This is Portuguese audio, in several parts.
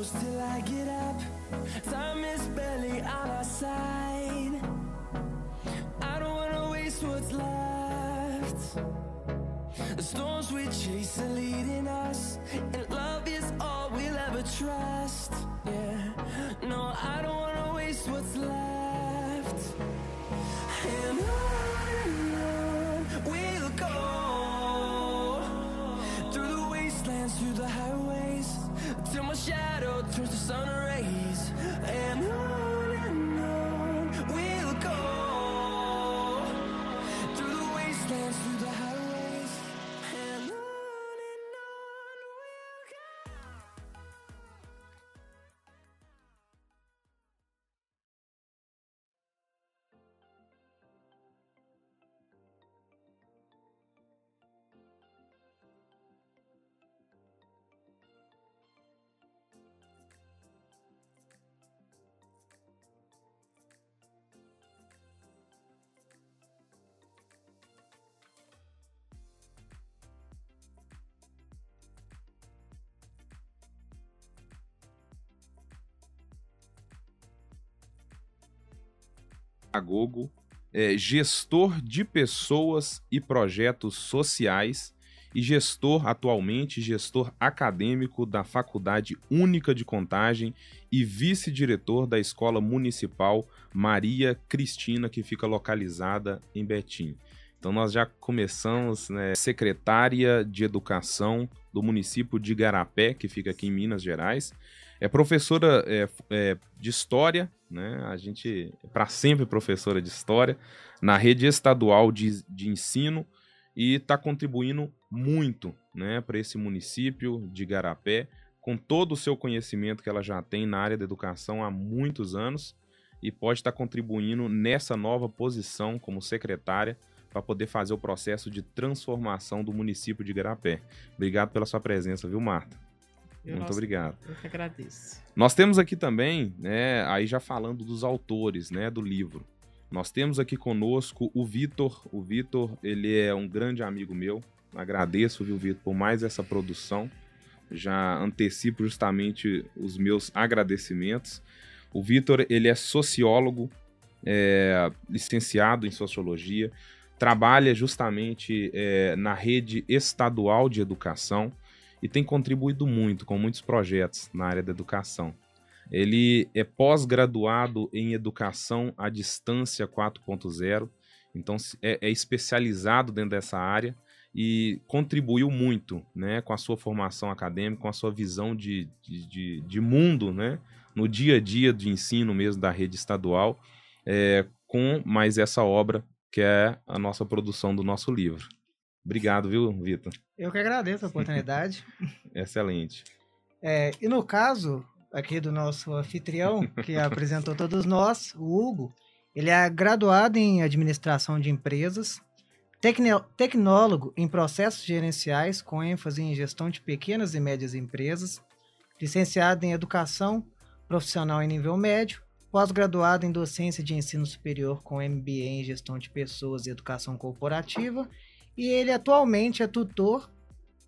close till I get up. Time is barely on our side. I don't wanna waste what's left. The storms we chase are leading us, and love is all we'll ever trust. Yeah, no, I don't wanna waste what's left. And on towards the sunrise pedagogo, é, gestor de pessoas e projetos sociais e gestor atualmente gestor acadêmico da Faculdade Única de Contagem e vice-diretor da Escola Municipal Maria Cristina, que fica localizada em Betim. Então nós já começamos, né, secretária de Educação do município de Garapé, que fica aqui em Minas Gerais. É professora é, é, de História, né? A gente é para sempre professora de História na rede estadual de, de ensino e está contribuindo muito, né, para esse município de Garapé, com todo o seu conhecimento que ela já tem na área da educação há muitos anos e pode estar contribuindo nessa nova posição como secretária para poder fazer o processo de transformação do município de Garapé. Obrigado pela sua presença, viu, Marta? Eu, Muito obrigado. Eu que agradeço. Nós temos aqui também, né, aí já falando dos autores, né, do livro. Nós temos aqui conosco o Vitor. O Vitor, ele é um grande amigo meu. Agradeço, viu, Vitor, por mais essa produção. Já antecipo justamente os meus agradecimentos. O Vitor, ele é sociólogo, é, licenciado em sociologia, trabalha justamente é, na rede estadual de educação e tem contribuído muito com muitos projetos na área da educação. Ele é pós-graduado em educação à distância 4.0, então é, é especializado dentro dessa área e contribuiu muito né, com a sua formação acadêmica, com a sua visão de, de, de, de mundo, né, no dia a dia de ensino mesmo da rede estadual, é, com mais essa obra que é a nossa produção do nosso livro. Obrigado, viu, Vitor? Eu que agradeço a oportunidade. Excelente. É, e no caso aqui do nosso anfitrião, que apresentou todos nós, o Hugo, ele é graduado em administração de empresas, tecnólogo em processos gerenciais com ênfase em gestão de pequenas e médias empresas, licenciado em educação profissional em nível médio, pós-graduado em docência de ensino superior com MBA em gestão de pessoas e educação corporativa, e ele atualmente é tutor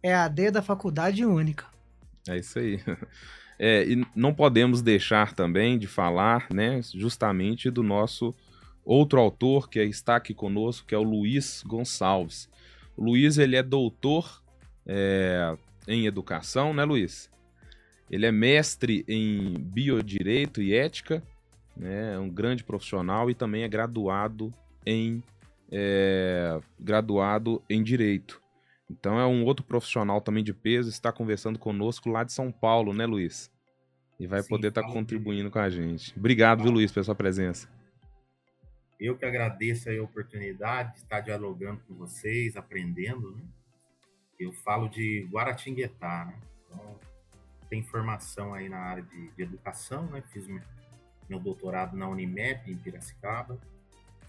EAD da Faculdade Única. É isso aí. É, e não podemos deixar também de falar, né, justamente do nosso outro autor que está aqui conosco, que é o Luiz Gonçalves. O Luiz, ele é doutor é, em educação, né, Luiz? Ele é mestre em biodireito e ética, né, é um grande profissional e também é graduado em é, graduado em direito. Então é um outro profissional também de peso, está conversando conosco lá de São Paulo, né, Luiz? E vai Sim, poder estar fala contribuindo com a gente. Obrigado, viu, Luiz, pela sua presença. Eu que agradeço a oportunidade de estar dialogando com vocês, aprendendo, né? Eu falo de Guaratinguetá, né? Então, tem formação aí na área de, de educação, né? Fiz meu, meu doutorado na Unimep, em Piracicaba.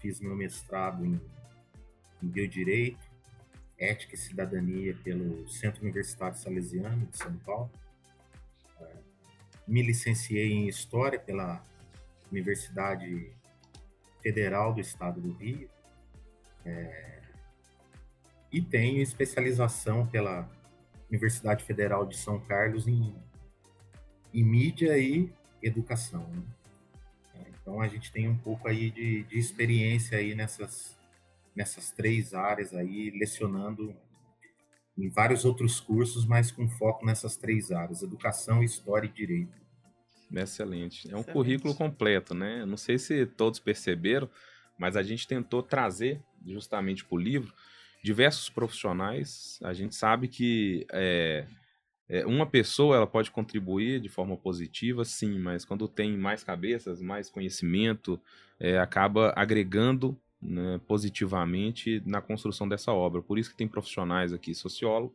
Fiz meu mestrado em, em Biodireito, Ética e Cidadania pelo Centro Universitário Salesiano de São Paulo. Me licenciei em História pela Universidade Federal do Estado do Rio. É, e tenho especialização pela Universidade Federal de São Carlos em, em mídia e educação. Né? Então a gente tem um pouco aí de, de experiência aí nessas, nessas três áreas aí, lecionando em vários outros cursos, mas com foco nessas três áreas: educação, história e direito. Excelente. É um Excelente. currículo completo, né? Não sei se todos perceberam, mas a gente tentou trazer justamente para o livro diversos profissionais. A gente sabe que é, é, uma pessoa ela pode contribuir de forma positiva, sim, mas quando tem mais cabeças, mais conhecimento, é, acaba agregando né, positivamente na construção dessa obra. Por isso que tem profissionais aqui, sociólogo,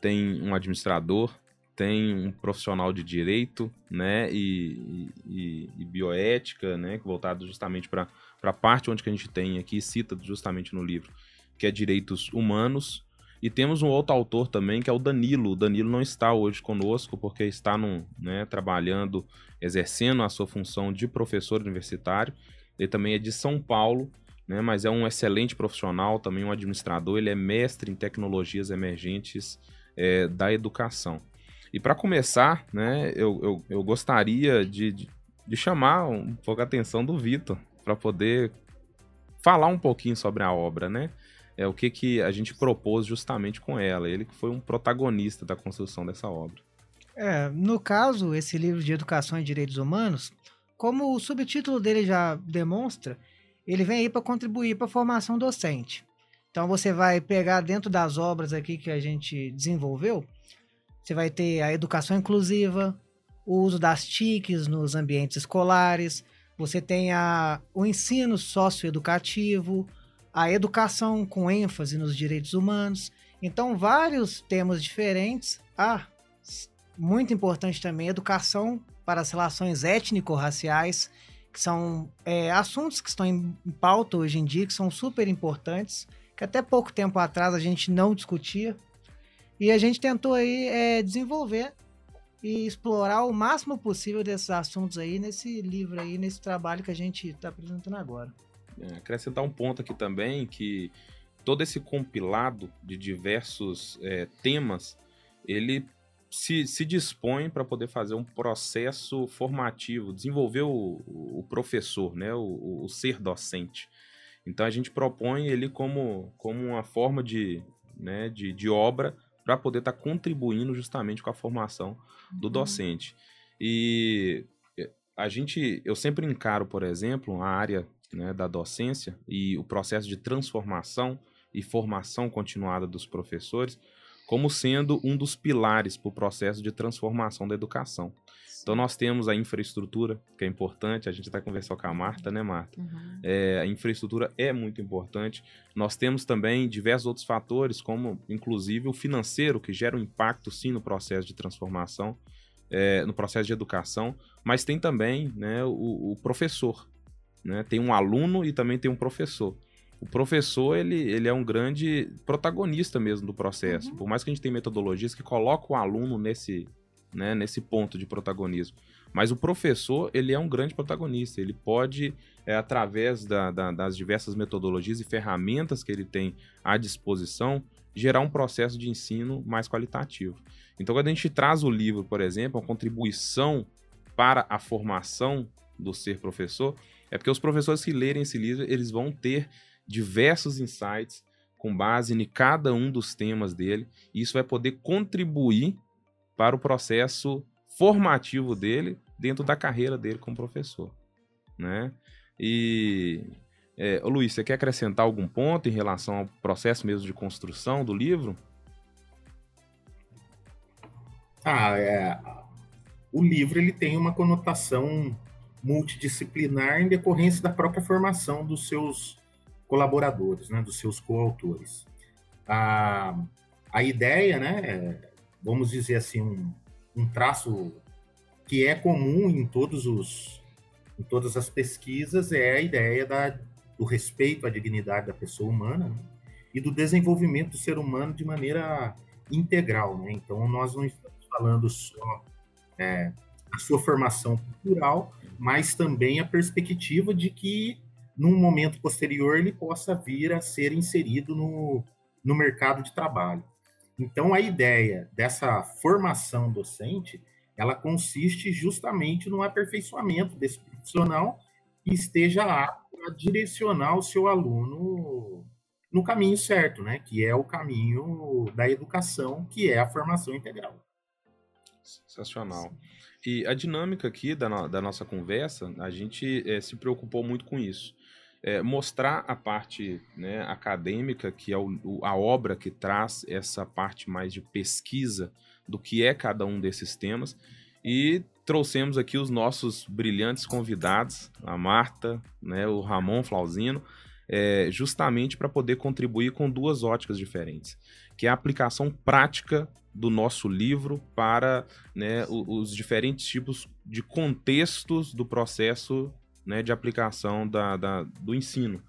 tem um administrador, tem um profissional de direito, né, e, e, e bioética, né, voltado justamente para a parte onde que a gente tem aqui, cita justamente no livro, que é direitos humanos, e temos um outro autor também, que é o Danilo. O Danilo não está hoje conosco, porque está num, né, trabalhando, exercendo a sua função de professor universitário. Ele também é de São Paulo, né, mas é um excelente profissional, também um administrador. Ele é mestre em tecnologias emergentes é, da educação. E para começar, né, eu, eu, eu gostaria de, de, chamar um pouco a atenção do Vitor para poder falar um pouquinho sobre a obra, né? É o que, que a gente propôs justamente com ela. Ele que foi um protagonista da construção dessa obra. É, no caso, esse livro de Educação e Direitos Humanos, como o subtítulo dele já demonstra, ele vem aí para contribuir para a formação docente. Então você vai pegar dentro das obras aqui que a gente desenvolveu, você vai ter a educação inclusiva, o uso das TICs nos ambientes escolares, você tem a, o ensino socioeducativo, a educação com ênfase nos direitos humanos. Então, vários temas diferentes. Ah, muito importante também, educação para as relações étnico-raciais, que são é, assuntos que estão em pauta hoje em dia, que são super importantes, que até pouco tempo atrás a gente não discutia. E a gente tentou aí é, desenvolver e explorar o máximo possível desses assuntos aí nesse livro aí, nesse trabalho que a gente está apresentando agora. É, acrescentar um ponto aqui também que todo esse compilado de diversos é, temas, ele se, se dispõe para poder fazer um processo formativo, desenvolver o, o professor, né, o, o, ser docente. Então a gente propõe ele como, como uma forma de, né, de, de obra para poder estar tá contribuindo justamente com a formação do uhum. docente. E eh, a gente, eu sempre encaro, por exemplo, a área né, da docência e o processo de transformação e formação continuada dos professores como sendo um dos pilares para o processo de transformação da educação. Então nós temos a infraestrutura, que é importante, a gente vai conversar com a Marta, né, Marta? Uhum. É, a infraestrutura é muito importante. Nós temos também diversos outros fatores, como inclusive o financeiro, que gera um impacto sim no processo de transformação, é, no processo de educação, mas tem também né, o, o professor. Né? Tem um aluno e também tem um professor o professor ele, ele é um grande protagonista mesmo do processo. Uhum. Por mais que a gente tenha metodologias que colocam o aluno nesse, né, nesse ponto de protagonismo. Mas o professor ele é um grande protagonista. Ele pode, é, através da, da, das diversas metodologias e ferramentas que ele tem à disposição, gerar um processo de ensino mais qualitativo. Então, quando a gente traz o livro, por exemplo, a contribuição para a formação do ser professor, é porque os professores que lerem esse livro, eles vão ter diversos insights com base em cada um dos temas dele. E isso vai poder contribuir para o processo formativo dele dentro da carreira dele como professor, né? E é, Luiz, você quer acrescentar algum ponto em relação ao processo mesmo de construção do livro? Ah, é, o livro ele tem uma conotação multidisciplinar em decorrência da própria formação dos seus colaboradores, né, dos seus coautores. A, a ideia, né, é, vamos dizer assim, um, um traço que é comum em todos os em todas as pesquisas é a ideia da, do respeito à dignidade da pessoa humana né, e do desenvolvimento do ser humano de maneira integral. Né? Então, nós não estamos falando só é, a sua formação cultural, mas também a perspectiva de que num momento posterior, ele possa vir a ser inserido no, no mercado de trabalho. Então, a ideia dessa formação docente ela consiste justamente no aperfeiçoamento desse profissional que esteja apto a direcionar o seu aluno no caminho certo, né? Que é o caminho da educação, que é a formação integral. Sensacional. E a dinâmica aqui da, no, da nossa conversa, a gente é, se preocupou muito com isso. É, mostrar a parte né, acadêmica, que é o, a obra que traz essa parte mais de pesquisa do que é cada um desses temas. E trouxemos aqui os nossos brilhantes convidados, a Marta, né, o Ramon Flauzino, é, justamente para poder contribuir com duas óticas diferentes, que é a aplicação prática do nosso livro para né, os, os diferentes tipos de contextos do processo né, de aplicação da, da do ensino.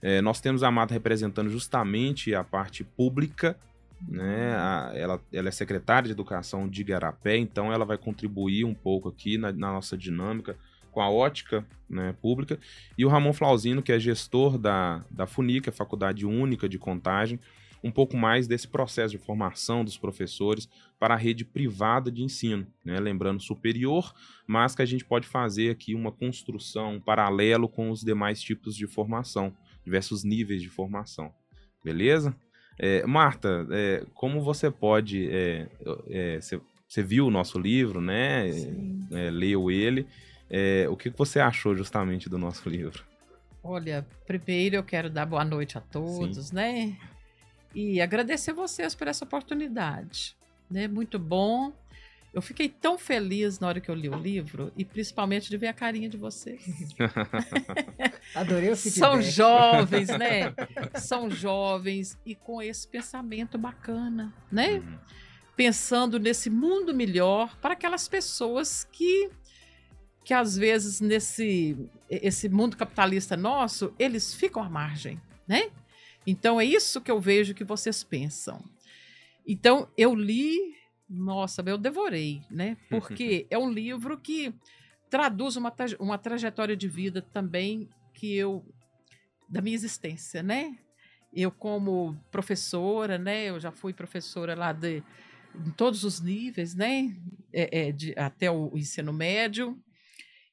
É, nós temos a Marta representando justamente a parte pública, né? A, ela, ela é secretária de Educação de Igarapé, então ela vai contribuir um pouco aqui na, na nossa dinâmica com a ótica né, pública. E o Ramon Flauzino, que é gestor da, da FUNIC, a Faculdade Única de Contagem, um pouco mais desse processo de formação dos professores para a rede privada de ensino, né? lembrando superior, mas que a gente pode fazer aqui uma construção um paralelo com os demais tipos de formação, diversos níveis de formação. Beleza? É, Marta, é, como você pode. Você é, é, viu o nosso livro, né? É, leu ele. É, o que você achou justamente do nosso livro? Olha, primeiro eu quero dar boa noite a todos, Sim. né? E agradecer vocês por essa oportunidade. Né? Muito bom eu fiquei tão feliz na hora que eu li o livro e principalmente de ver a carinha de vocês. Adorei o feedback. São jovens, né? São jovens e com esse pensamento bacana, né? Uhum. Pensando nesse mundo melhor para aquelas pessoas que que às vezes nesse esse mundo capitalista nosso, eles ficam à margem, né? Então é isso que eu vejo que vocês pensam. Então eu li nossa, eu devorei, né? Porque é um livro que traduz uma, uma trajetória de vida também que eu da minha existência, né? Eu como professora, né? Eu já fui professora lá de em todos os níveis, né? É, é, de, até o, o ensino médio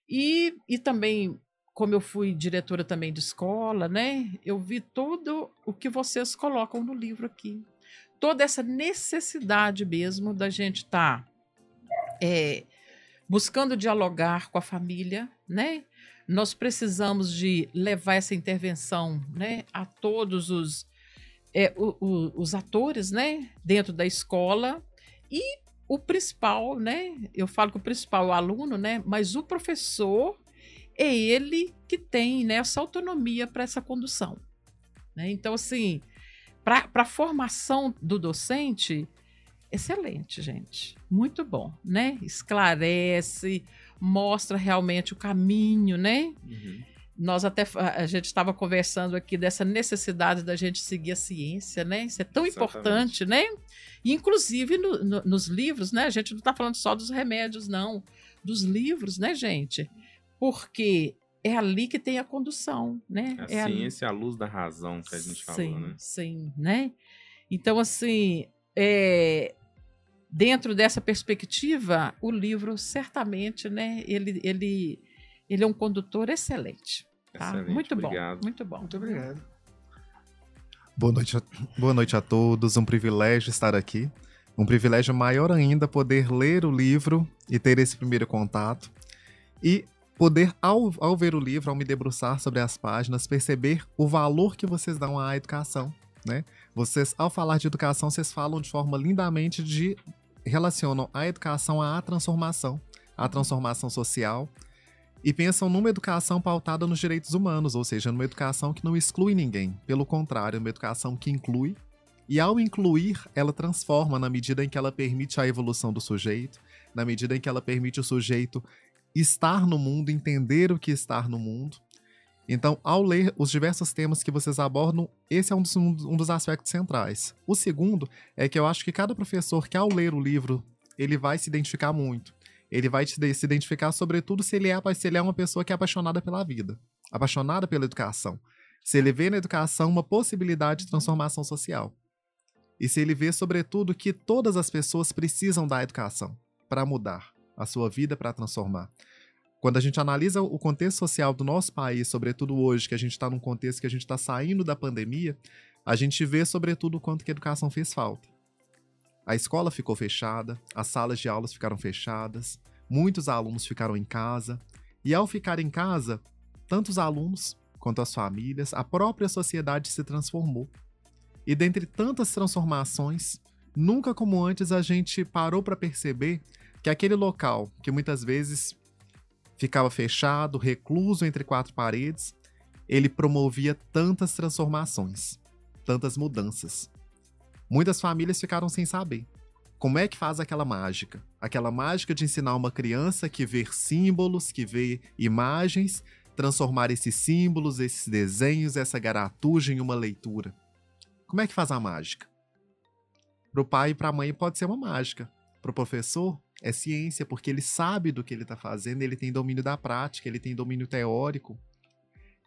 e, e também como eu fui diretora também de escola, né? Eu vi tudo o que vocês colocam no livro aqui toda essa necessidade mesmo da gente estar tá, é, buscando dialogar com a família, né? Nós precisamos de levar essa intervenção, né, a todos os é, o, o, os atores, né, dentro da escola e o principal, né? Eu falo que o principal é o aluno, né? Mas o professor é ele que tem né, essa autonomia para essa condução. Né? Então, assim, para a formação do docente, excelente, gente. Muito bom, né? Esclarece, mostra realmente o caminho, né? Uhum. Nós até a gente estava conversando aqui dessa necessidade da gente seguir a ciência, né? Isso é tão Exatamente. importante, né? E, inclusive no, no, nos livros, né? A gente não está falando só dos remédios, não, dos livros, né, gente? Porque é ali que tem a condução, né? A é ciência ali... é a luz da razão que a gente sim, falou, né? Sim, né? Então, assim, é... dentro dessa perspectiva, o livro certamente, né? Ele, ele, ele é um condutor excelente. Tá? Excelente, muito obrigado. bom, muito bom. Muito obrigado. Boa noite, a, boa noite a todos. Um privilégio estar aqui. Um privilégio maior ainda poder ler o livro e ter esse primeiro contato. E poder, ao, ao ver o livro, ao me debruçar sobre as páginas, perceber o valor que vocês dão à educação, né? Vocês, ao falar de educação, vocês falam de forma lindamente de relacionam a educação à transformação, à transformação social e pensam numa educação pautada nos direitos humanos, ou seja, numa educação que não exclui ninguém, pelo contrário, uma educação que inclui e ao incluir, ela transforma na medida em que ela permite a evolução do sujeito, na medida em que ela permite o sujeito estar no mundo, entender o que estar no mundo. Então, ao ler os diversos temas que vocês abordam, esse é um dos, um dos aspectos centrais. O segundo é que eu acho que cada professor que, ao ler o livro, ele vai se identificar muito. Ele vai se identificar, sobretudo, se ele, é, se ele é uma pessoa que é apaixonada pela vida, apaixonada pela educação. Se ele vê na educação uma possibilidade de transformação social. E se ele vê, sobretudo, que todas as pessoas precisam da educação para mudar a sua vida para transformar. Quando a gente analisa o contexto social do nosso país, sobretudo hoje, que a gente está num contexto que a gente está saindo da pandemia, a gente vê, sobretudo, o quanto que a educação fez falta. A escola ficou fechada, as salas de aulas ficaram fechadas, muitos alunos ficaram em casa, e ao ficar em casa, tanto os alunos quanto as famílias, a própria sociedade se transformou. E dentre tantas transformações, nunca como antes a gente parou para perceber que aquele local, que muitas vezes ficava fechado, recluso entre quatro paredes, ele promovia tantas transformações, tantas mudanças. Muitas famílias ficaram sem saber como é que faz aquela mágica. Aquela mágica de ensinar uma criança que vê símbolos, que vê imagens, transformar esses símbolos, esses desenhos, essa garatuja em uma leitura. Como é que faz a mágica? Para o pai e para a mãe pode ser uma mágica. Para o professor é ciência, porque ele sabe do que ele está fazendo, ele tem domínio da prática, ele tem domínio teórico.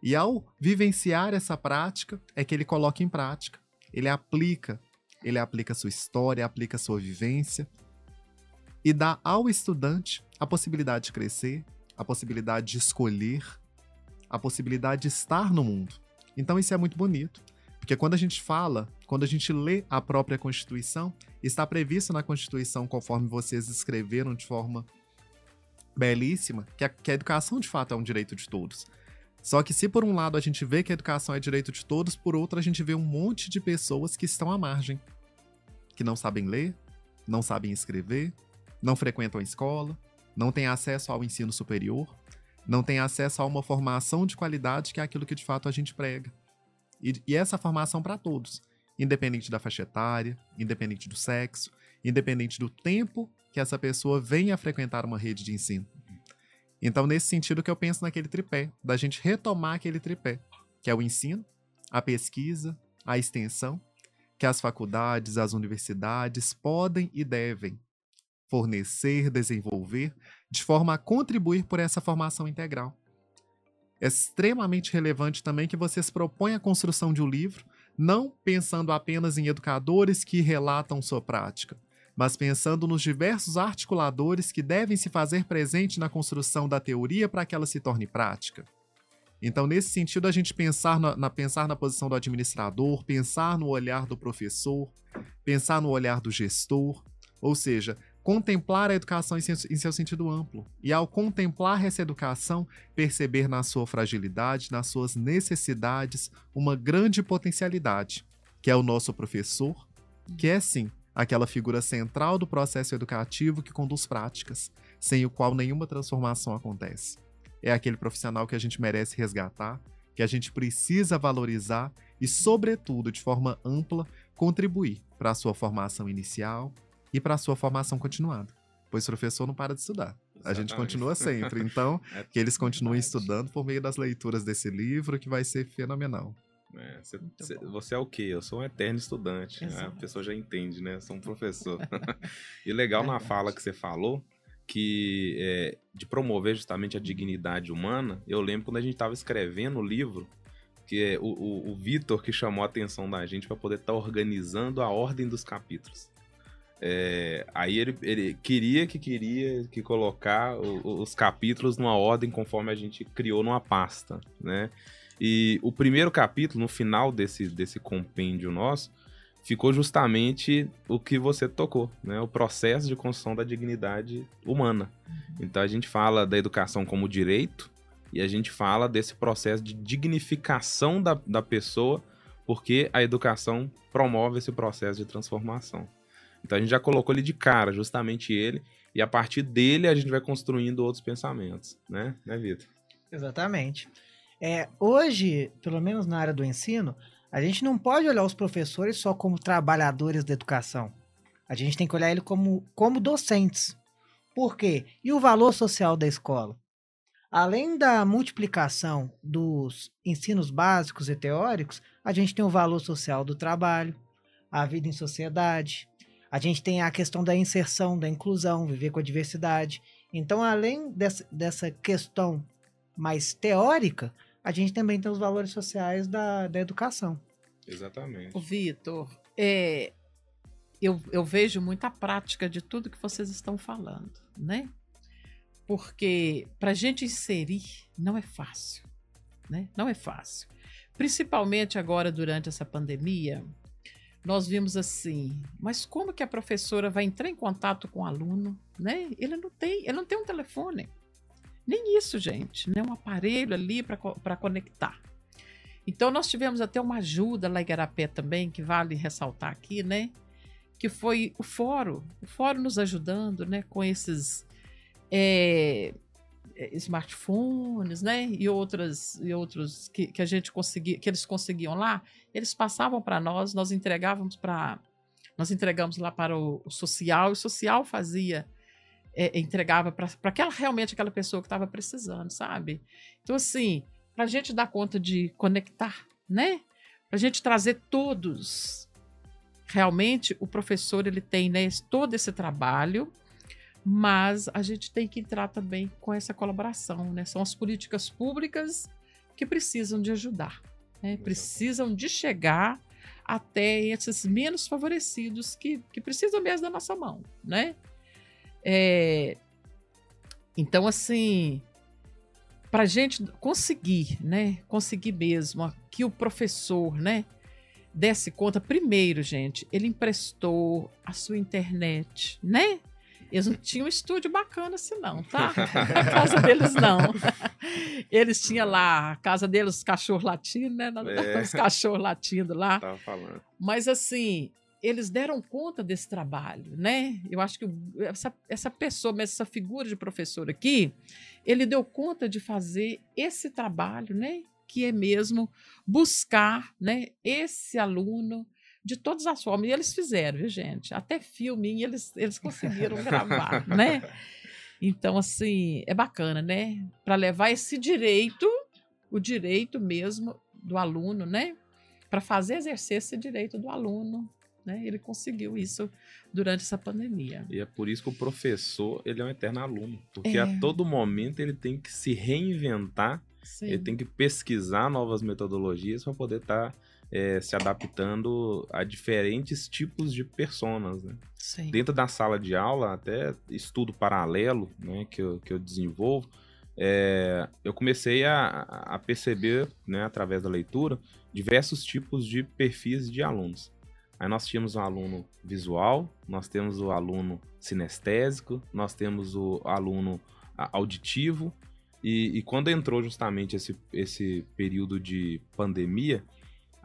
E ao vivenciar essa prática, é que ele coloca em prática. Ele aplica. Ele aplica sua história, aplica sua vivência e dá ao estudante a possibilidade de crescer, a possibilidade de escolher, a possibilidade de estar no mundo. Então isso é muito bonito. Porque quando a gente fala, quando a gente lê a própria Constituição, está previsto na Constituição, conforme vocês escreveram de forma belíssima, que a, que a educação de fato é um direito de todos. Só que se por um lado a gente vê que a educação é direito de todos, por outro a gente vê um monte de pessoas que estão à margem, que não sabem ler, não sabem escrever, não frequentam a escola, não têm acesso ao ensino superior, não têm acesso a uma formação de qualidade que é aquilo que de fato a gente prega. E, e essa formação para todos, independente da faixa etária, independente do sexo, independente do tempo que essa pessoa venha a frequentar uma rede de ensino. Então, nesse sentido que eu penso naquele tripé, da gente retomar aquele tripé, que é o ensino, a pesquisa, a extensão, que as faculdades, as universidades podem e devem fornecer, desenvolver, de forma a contribuir por essa formação integral. É extremamente relevante também que vocês propõem a construção de um livro, não pensando apenas em educadores que relatam sua prática, mas pensando nos diversos articuladores que devem se fazer presente na construção da teoria para que ela se torne prática. Então, nesse sentido, a gente pensar na, na, pensar na posição do administrador, pensar no olhar do professor, pensar no olhar do gestor, ou seja, contemplar a educação em seu, em seu, sentido amplo. E ao contemplar essa educação, perceber na sua fragilidade, nas suas necessidades, uma grande potencialidade, que é o nosso professor, que é sim aquela figura central do processo educativo que conduz práticas, sem o qual nenhuma transformação acontece. É aquele profissional que a gente merece resgatar, que a gente precisa valorizar e, sobretudo, de forma ampla, contribuir para a sua formação inicial, e para a sua formação continuada. Pois o professor não para de estudar. Exatamente. A gente continua sempre. Então, é que eles continuem estudando por meio das leituras desse livro, que vai ser fenomenal. É, cê, cê, você é o quê? Eu sou um eterno estudante. Né? A pessoa já entende, né? Eu sou um professor. e legal na fala que você falou, que é, de promover justamente a dignidade humana, eu lembro quando a gente estava escrevendo o livro, que é o, o, o Vitor que chamou a atenção da gente para poder estar tá organizando a ordem dos capítulos. É, aí ele, ele queria que queria que colocar o, os capítulos numa ordem conforme a gente criou numa pasta, né? E o primeiro capítulo, no final desse, desse compêndio nosso, ficou justamente o que você tocou, né? O processo de construção da dignidade humana. Então a gente fala da educação como direito e a gente fala desse processo de dignificação da, da pessoa, porque a educação promove esse processo de transformação. Então a gente já colocou ele de cara, justamente ele, e a partir dele a gente vai construindo outros pensamentos, né, né Vitor? Exatamente. É, hoje, pelo menos na área do ensino, a gente não pode olhar os professores só como trabalhadores da educação. A gente tem que olhar ele como, como docentes. Por quê? E o valor social da escola? Além da multiplicação dos ensinos básicos e teóricos, a gente tem o valor social do trabalho, a vida em sociedade, a gente tem a questão da inserção, da inclusão, viver com a diversidade. Então, além dessa, dessa questão mais teórica, a gente também tem os valores sociais da, da educação. Exatamente. O Vitor, é, eu, eu vejo muita prática de tudo que vocês estão falando, né? porque para a gente inserir não é fácil, né? Não é fácil. Principalmente agora durante essa pandemia, nós vimos assim, mas como que a professora vai entrar em contato com o aluno, né? Ele não tem, ele não tem um telefone. Nem isso, gente, né? Um aparelho ali para conectar. Então nós tivemos até uma ajuda lá em Garapé também, que vale ressaltar aqui, né? Que foi o fórum, o fórum nos ajudando, né? Com esses é, smartphones, né? E outras e outros que, que a gente conseguia, que eles conseguiam lá, eles passavam para nós, nós entregávamos para nós entregamos lá para o, social, e o social fazia é, entregava para aquela realmente aquela pessoa que estava precisando, sabe? Então assim, para a gente dar conta de conectar, né? Para a gente trazer todos, realmente o professor ele tem né, todo esse trabalho mas a gente tem que entrar também com essa colaboração, né? São as políticas públicas que precisam de ajudar, né? precisam de chegar até esses menos favorecidos que, que precisam mesmo da nossa mão, né? É, então, assim, para a gente conseguir, né? Conseguir mesmo que o professor, né? Desse conta, primeiro, gente, ele emprestou a sua internet, né? Eles não tinham um estúdio bacana assim, não, tá? A casa deles, não. Eles tinham lá, a casa deles, os cachorros latindo, né? É. Os cachorros latindo lá. Tava falando. Mas, assim, eles deram conta desse trabalho, né? Eu acho que essa, essa pessoa, essa figura de professor aqui, ele deu conta de fazer esse trabalho, né? Que é mesmo buscar, né? Esse aluno de todas as formas. E eles fizeram, viu, gente? Até filme eles, eles conseguiram gravar, né? Então, assim, é bacana, né? Para levar esse direito, o direito mesmo do aluno, né? Para fazer exercer esse direito do aluno. Né? Ele conseguiu isso durante essa pandemia. E é por isso que o professor ele é um eterno aluno, porque é. a todo momento ele tem que se reinventar, Sim. ele tem que pesquisar novas metodologias para poder estar tá é, se adaptando a diferentes tipos de personas, né? Sim. Dentro da sala de aula, até estudo paralelo, né, que eu, que eu desenvolvo, é, eu comecei a, a perceber, né, através da leitura, diversos tipos de perfis de alunos. Aí nós tínhamos um aluno visual, nós temos o aluno sinestésico, nós temos o aluno auditivo, e, e quando entrou justamente esse, esse período de pandemia,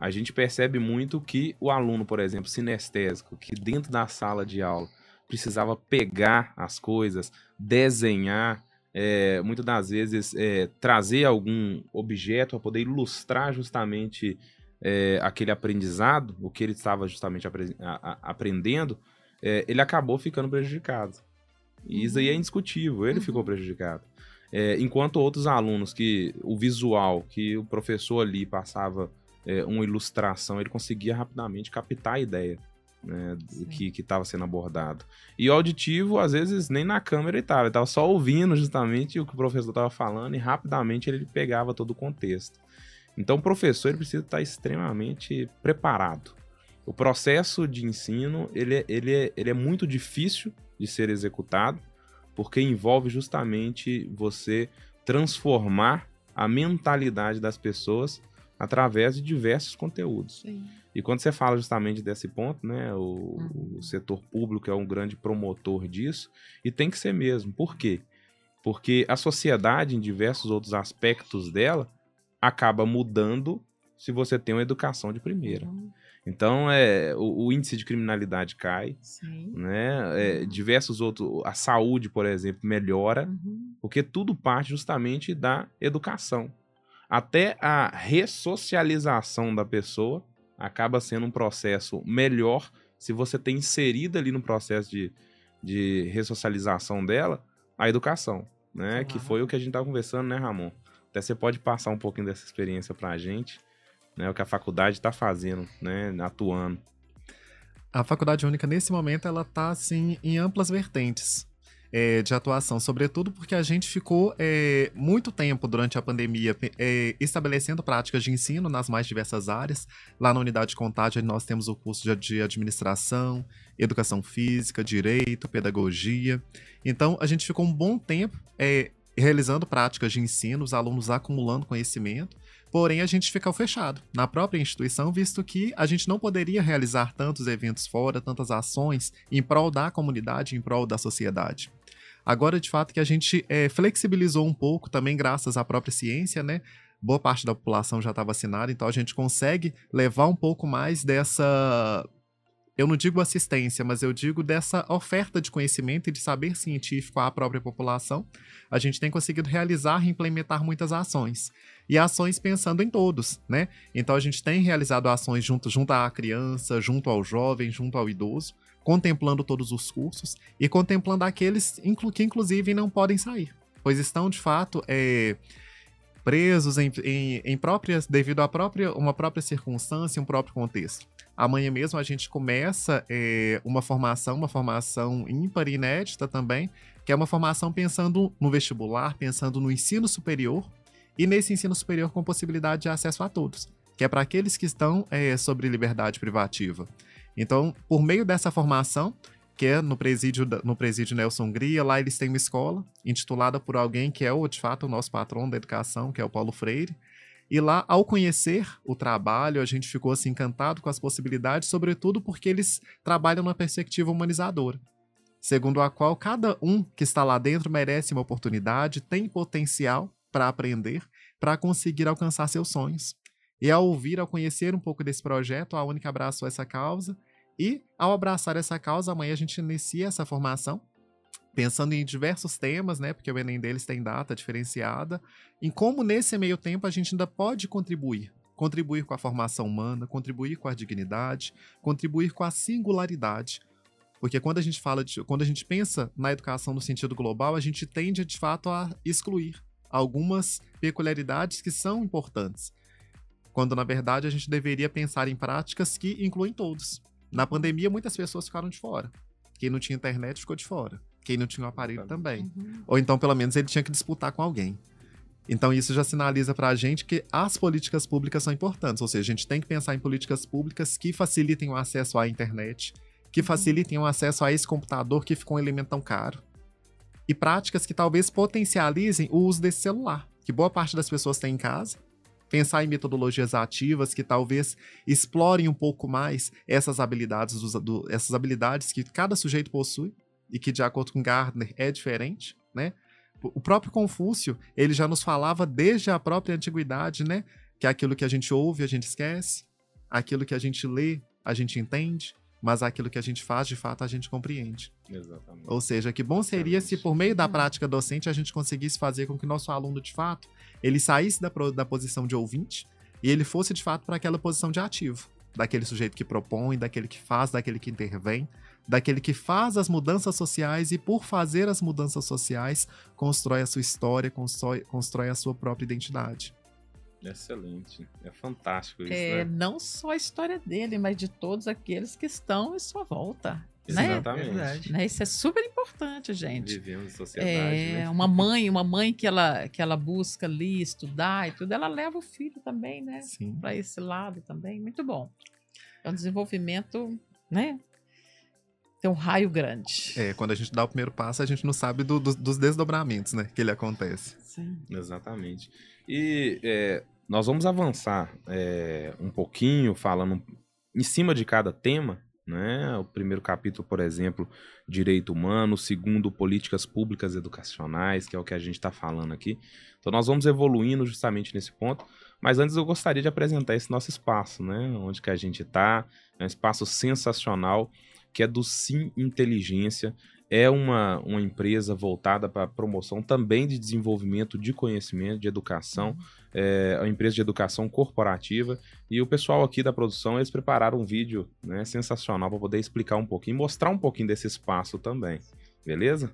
a gente percebe muito que o aluno, por exemplo, sinestésico, que dentro da sala de aula precisava pegar as coisas, desenhar, é, muitas das vezes é, trazer algum objeto para poder ilustrar justamente é, aquele aprendizado, o que ele estava justamente apre a, a, aprendendo, é, ele acabou ficando prejudicado. E isso aí é uhum. indiscutível, ele uhum. ficou prejudicado. É, enquanto outros alunos que o visual que o professor ali passava é, uma ilustração, ele conseguia rapidamente captar a ideia né, que estava sendo abordado. E o auditivo, às vezes, nem na câmera ele estava, ele estava só ouvindo justamente o que o professor estava falando e rapidamente ele pegava todo o contexto. Então, o professor ele precisa estar extremamente preparado. O processo de ensino ele, é, ele, é, ele é muito difícil de ser executado, porque envolve justamente você transformar a mentalidade das pessoas através de diversos conteúdos. Sim. E quando você fala justamente desse ponto, né, o, uhum. o, setor público é um grande promotor disso, e tem que ser mesmo. Por quê? Porque a sociedade, em diversos outros aspectos dela, acaba mudando se você tem uma educação de primeira. Uhum. Então, é, o, o, índice de criminalidade cai, Sim. né? É, diversos outros, a saúde, por exemplo, melhora, uhum. porque tudo parte justamente da educação até a ressocialização da pessoa acaba sendo um processo melhor se você tem inserido ali no processo de, de ressocialização dela a educação, né? Claro. Que foi o que a gente estava conversando, né, Ramon? Até você pode passar um pouquinho dessa experiência para a gente, né? O que a faculdade está fazendo, né? Atuando. A faculdade única, nesse momento, ela está, assim, em amplas vertentes. É, de atuação, sobretudo porque a gente ficou é, muito tempo durante a pandemia é, estabelecendo práticas de ensino nas mais diversas áreas. Lá na unidade de contágio nós temos o curso de, administração, educação física, direito, pedagogia. Então a gente ficou um bom tempo é, realizando práticas de ensino, os alunos acumulando conhecimento. Porém, a gente ficou fechado na própria instituição, visto que a gente não poderia realizar tantos eventos fora, tantas ações em prol da comunidade, em prol da sociedade. Agora, de fato, que a gente é, flexibilizou um pouco, também graças à própria ciência, né? Boa parte da população já está vacinada, então a gente consegue levar um pouco mais dessa. Eu não digo assistência, mas eu digo dessa oferta de conhecimento e de saber científico à própria população. A gente tem conseguido realizar e implementar muitas ações e ações pensando em todos, né? Então a gente tem realizado ações junto, junto à criança, junto ao jovem, junto ao idoso, contemplando todos os cursos e contemplando aqueles que, inclusive, não podem sair, pois estão, de fato, é, presos em, em, em, próprias, devido a própria, uma própria circunstância, um próprio contexto. Amanhã mesmo a gente começa é, uma formação, uma formação ímpar e inédita também, que é uma formação pensando no vestibular, pensando no ensino superior e nesse ensino superior com possibilidade de acesso a todos, que é para aqueles que estão é, sobre liberdade privativa. Então, por meio dessa formação, que é no presídio, no presídio Nelson Hungria, lá eles têm uma escola intitulada por alguém que é, o, de fato, o nosso patrão da educação, que é o Paulo Freire. E lá, ao conhecer o trabalho, a gente ficou assim encantado com as possibilidades, sobretudo porque eles trabalham numa perspectiva humanizadora, segundo a qual cada um que está lá dentro merece uma oportunidade, tem potencial para aprender, para conseguir alcançar seus sonhos. E ao ouvir, ao conhecer um pouco desse projeto, a Única abraçou essa causa. E ao abraçar essa causa, amanhã a gente inicia essa formação, pensando em diversos temas, né? Porque o Enem deles tem data diferenciada, em como nesse meio tempo a gente ainda pode contribuir. Contribuir com a formação humana, contribuir com a dignidade, contribuir com a singularidade. Porque quando a gente fala de, quando a gente pensa na educação no sentido global, a gente tende de fato a excluir algumas peculiaridades que são importantes quando na verdade a gente deveria pensar em práticas que incluem todos. Na pandemia, muitas pessoas ficaram de fora. Quem não tinha internet ficou de fora. Quem não tinha um aparelho também. Uhum. Ou então, pelo menos, ele tinha que disputar com alguém. Então, isso já sinaliza para a gente que as políticas públicas são importantes. Ou seja, a gente tem que pensar em políticas públicas que facilitem o acesso à internet, que uhum. facilitem o acesso a esse computador que ficou um elemento tão caro. E práticas que talvez potencializem o uso desse celular, que boa parte das pessoas tem em casa pensar em metodologias ativas que talvez explorem um pouco mais essas habilidades, do, do, essas habilidades que cada sujeito possui e que, de acordo com Gardner, é diferente, né? O próprio Confúcio, ele já nos falava desde a própria antiguidade, né? Que aquilo que a gente ouve, a gente esquece, aquilo que a gente lê, a gente entende, mas aquilo que a gente faz, de fato, a gente compreende. Exatamente. Ou seja, que bom seria Exatamente. se por meio da prática docente a gente conseguisse fazer com que nosso aluno, de fato, ele saísse da, da posição de ouvinte e ele fosse, de fato, para aquela posição de ativo. Daquele sujeito que propõe, daquele que faz, daquele que intervém, daquele que faz as mudanças sociais e, por fazer as mudanças sociais, constrói a sua história, constrói, constrói a sua própria identidade. Excelente. É fantástico isso, é, né? Não só a história dele, mas de todos aqueles que estão em sua volta. Né? Exatamente. Né? Isso é super importante, gente. Vivemos em sociedade. É, né? Uma mãe, uma mãe que ela, que ela busca ali estudar e tudo, ela leva o filho também, né? Para esse lado também. Muito bom. É um desenvolvimento, né? Tem um raio grande. É, quando a gente dá o primeiro passo, a gente não sabe do, do, dos desdobramentos, né? Que ele acontece. Sim. Exatamente. E é, nós vamos avançar é, um pouquinho, falando em cima de cada tema, né? O primeiro capítulo, por exemplo, direito humano, o segundo, políticas públicas educacionais, que é o que a gente está falando aqui. Então nós vamos evoluindo justamente nesse ponto. Mas antes eu gostaria de apresentar esse nosso espaço, né? Onde que a gente está. É um espaço sensacional, que é do Sim Inteligência é uma, uma empresa voltada para a promoção também de desenvolvimento de conhecimento, de educação, uhum. é uma empresa de educação corporativa. E o pessoal aqui da produção, eles prepararam um vídeo né, sensacional para poder explicar um pouquinho, mostrar um pouquinho desse espaço também. Beleza?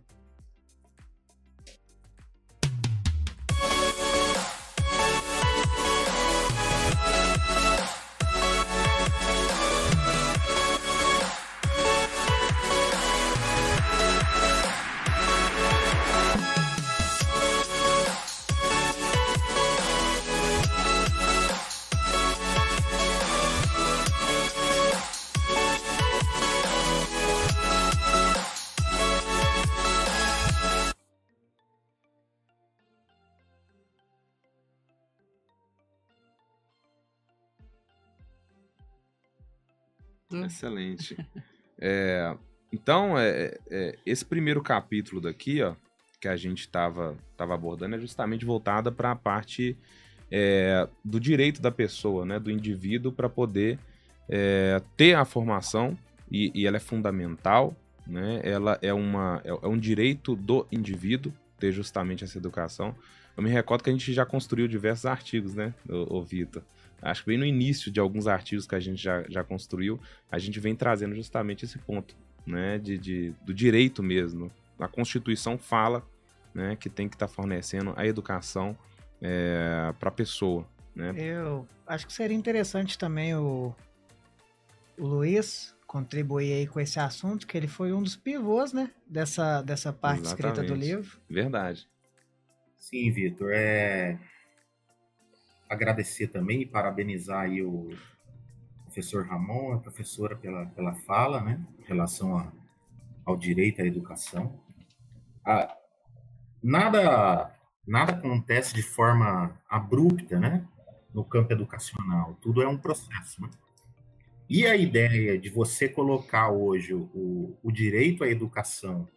Excelente. É, então, é, é, esse primeiro capítulo daqui, ó, que a gente estava tava abordando, é justamente voltada para a parte é, do direito da pessoa, né, do indivíduo, para poder é, ter a formação, e, e, ela é fundamental, né, ela é, uma, é, é um direito do indivíduo ter justamente essa educação. Eu me recordo que a gente já construiu diversos artigos, né, o Vitor? Acho que bem no início de alguns artigos que a gente já, já construiu, a gente vem trazendo justamente esse ponto, né, de, de do direito mesmo. A Constituição fala, né, que tem que estar tá fornecendo a educação é, para a pessoa, né? Eu acho que seria interessante também o, o Luiz contribuir aí com esse assunto, que ele foi um dos pivôs, né, dessa, dessa parte Exatamente. escrita do livro. Verdade. Sim, Vitor, é agradecer também e parabenizar aí o professor Ramon, a professora pela, pela fala, né, em relação a, ao direito à educação. Ah, nada, nada acontece de forma abrupta, né, no campo educacional. Tudo é um processo, né? E a ideia de você colocar hoje o, o direito à educação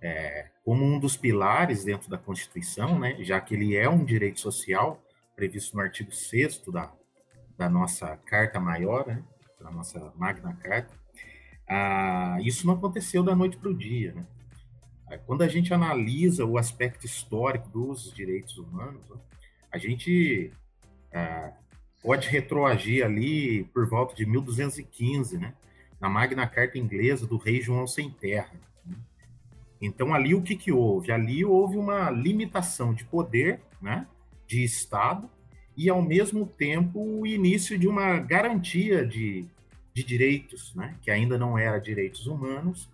é, como um dos pilares dentro da Constituição, né, já que ele é um direito social, previsto no artigo 6 da, da nossa Carta Maior, né, da nossa Magna Carta, ah, isso não aconteceu da noite para o dia. Né? Quando a gente analisa o aspecto histórico dos direitos humanos, a gente ah, pode retroagir ali por volta de 1215, né, na Magna Carta inglesa do rei João Sem Terra. Né? Então, ali o que, que houve? Ali houve uma limitação de poder, né, de Estado e, ao mesmo tempo, o início de uma garantia de, de direitos, né? que ainda não era direitos humanos,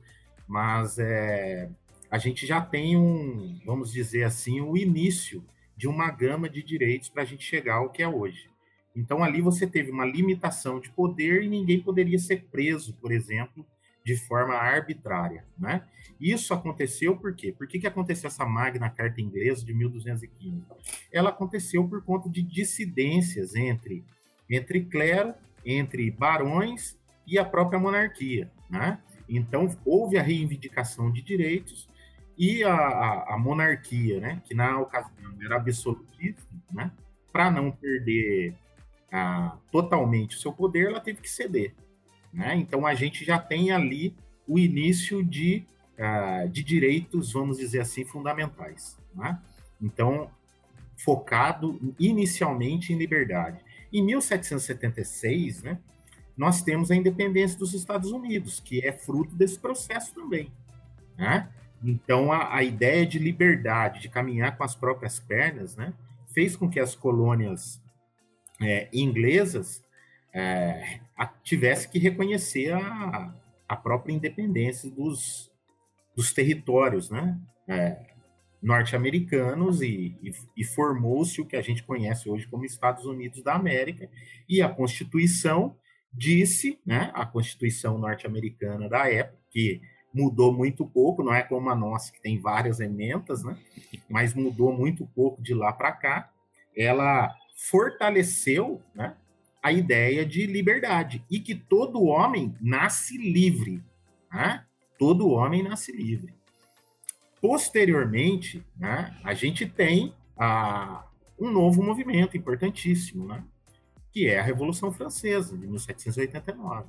mas é, a gente já tem um, vamos dizer assim, o início de uma gama de direitos para a gente chegar ao que é hoje. Então, ali você teve uma limitação de poder e ninguém poderia ser preso, por exemplo, de forma arbitrária, né? Isso aconteceu por quê? Por que, que aconteceu essa Magna Carta Inglesa de 1215? Ela aconteceu por conta de dissidências entre, entre clero, entre barões e a própria monarquia, né? Então, houve a reivindicação de direitos e a, a, a monarquia, né, que na ocasião era absolutista, né, para não perder ah, totalmente o seu poder, ela teve que ceder. Né? Então a gente já tem ali o início de, uh, de direitos, vamos dizer assim, fundamentais. Né? Então, focado inicialmente em liberdade. Em 1776, né, nós temos a independência dos Estados Unidos, que é fruto desse processo também. Né? Então, a, a, ideia de liberdade, de caminhar com as próprias pernas, né, fez com que as colônias é, inglesas é, tivesse que reconhecer a, a própria independência dos, dos territórios né, é, norte-americanos e, e, e formou-se o que a gente conhece hoje como Estados Unidos da América, e a Constituição disse, né, a Constituição norte-americana da época, que mudou muito pouco, não é como a nossa, que tem várias emendas, né, mas mudou muito pouco de lá para cá, ela fortaleceu né, a ideia de liberdade e que todo homem nasce livre. Né? Todo homem nasce livre. Posteriormente, né, a gente tem a, um novo movimento importantíssimo, né, que é a Revolução Francesa, de 1789.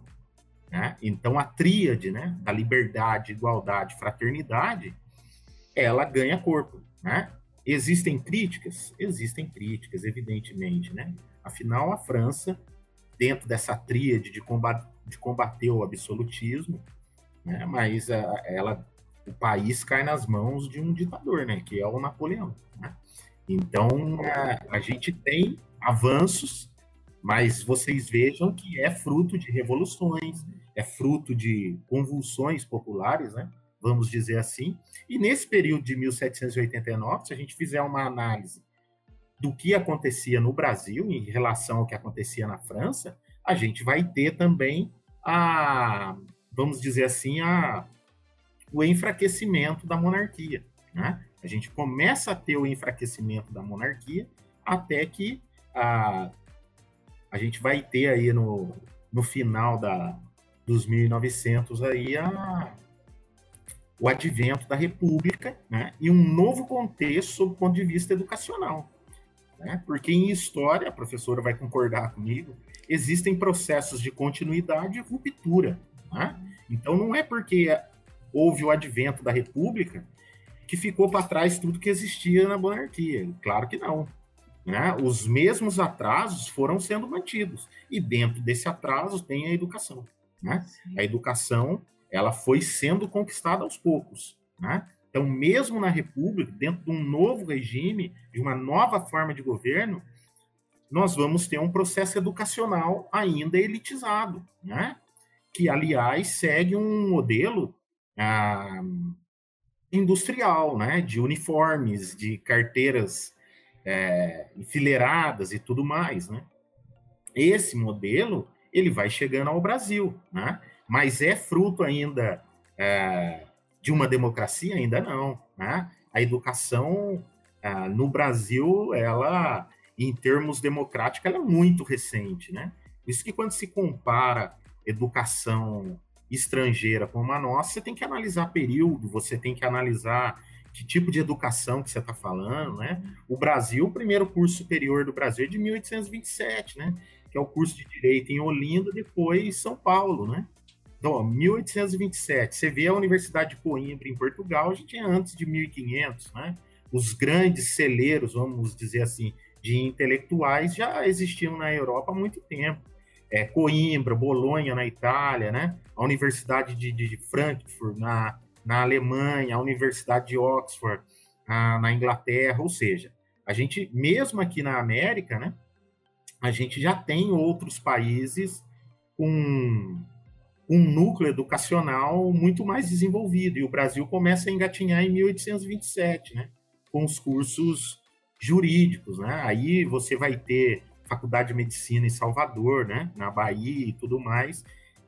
Né? Então, a tríade né, da liberdade, igualdade fraternidade, ela ganha corpo. Né? Existem críticas? Existem críticas, evidentemente. Né? Afinal, a França, dentro dessa tríade de, de combater o absolutismo, né, mas a, ela, o país cai nas mãos de um ditador, né, que é o Napoleão. Né? Então, a, a gente tem avanços, mas vocês vejam que é fruto de revoluções, é fruto de convulsões populares, né? vamos dizer assim. E nesse período de 1789, se a gente fizer uma análise do que acontecia no Brasil em relação ao que acontecia na França, a gente vai ter também a, vamos dizer assim, a, o enfraquecimento da monarquia. Né? A gente começa a ter o enfraquecimento da monarquia até que a, a gente vai ter aí no, no final da, dos 1900 aí a o advento da República né, e um novo contexto sob o ponto de vista educacional. Né? Porque em história, a professora vai concordar comigo, existem processos de continuidade e ruptura. Né? Então não é porque houve o advento da República que ficou para trás tudo que existia na monarquia. Claro que não. Né? Os mesmos atrasos foram sendo mantidos. E dentro desse atraso tem a educação. Né? A educação ela foi sendo conquistada aos poucos. Né? Então, mesmo na República, dentro de um novo regime, de uma nova forma de governo, nós vamos ter um processo educacional ainda elitizado, né? que, aliás, segue um modelo ah, industrial, né? de uniformes, de carteiras é, enfileiradas e tudo mais. Né? Esse modelo ele vai chegando ao Brasil. Né? mas é fruto ainda é, de uma democracia? Ainda não. Né? A educação é, no Brasil, ela, em termos democráticos, é muito recente. Né? Isso que quando se compara educação estrangeira com a nossa, você tem que analisar período, você tem que analisar que tipo de educação que você está falando, né? O Brasil, o primeiro curso superior do Brasil é de 1827, né? Que é o curso de Direito em Olinda, depois São Paulo, né? Então, 1827, você vê a Universidade de Coimbra em Portugal, a gente é antes de 1500, né? Os grandes celeiros, vamos dizer assim, de intelectuais já existiam na Europa há muito tempo. É, Coimbra, Bolonha na Itália, né? A Universidade de, de Frankfurt na, na Alemanha, a Universidade de Oxford na, na Inglaterra, ou seja, a gente, mesmo aqui na América, né? A gente já tem outros países com um núcleo educacional muito mais desenvolvido. E o Brasil começa a engatinhar em 1827, né? Com os cursos jurídicos, né? Aí você vai ter Faculdade de Medicina em Salvador, né? Na Bahia e tudo mais.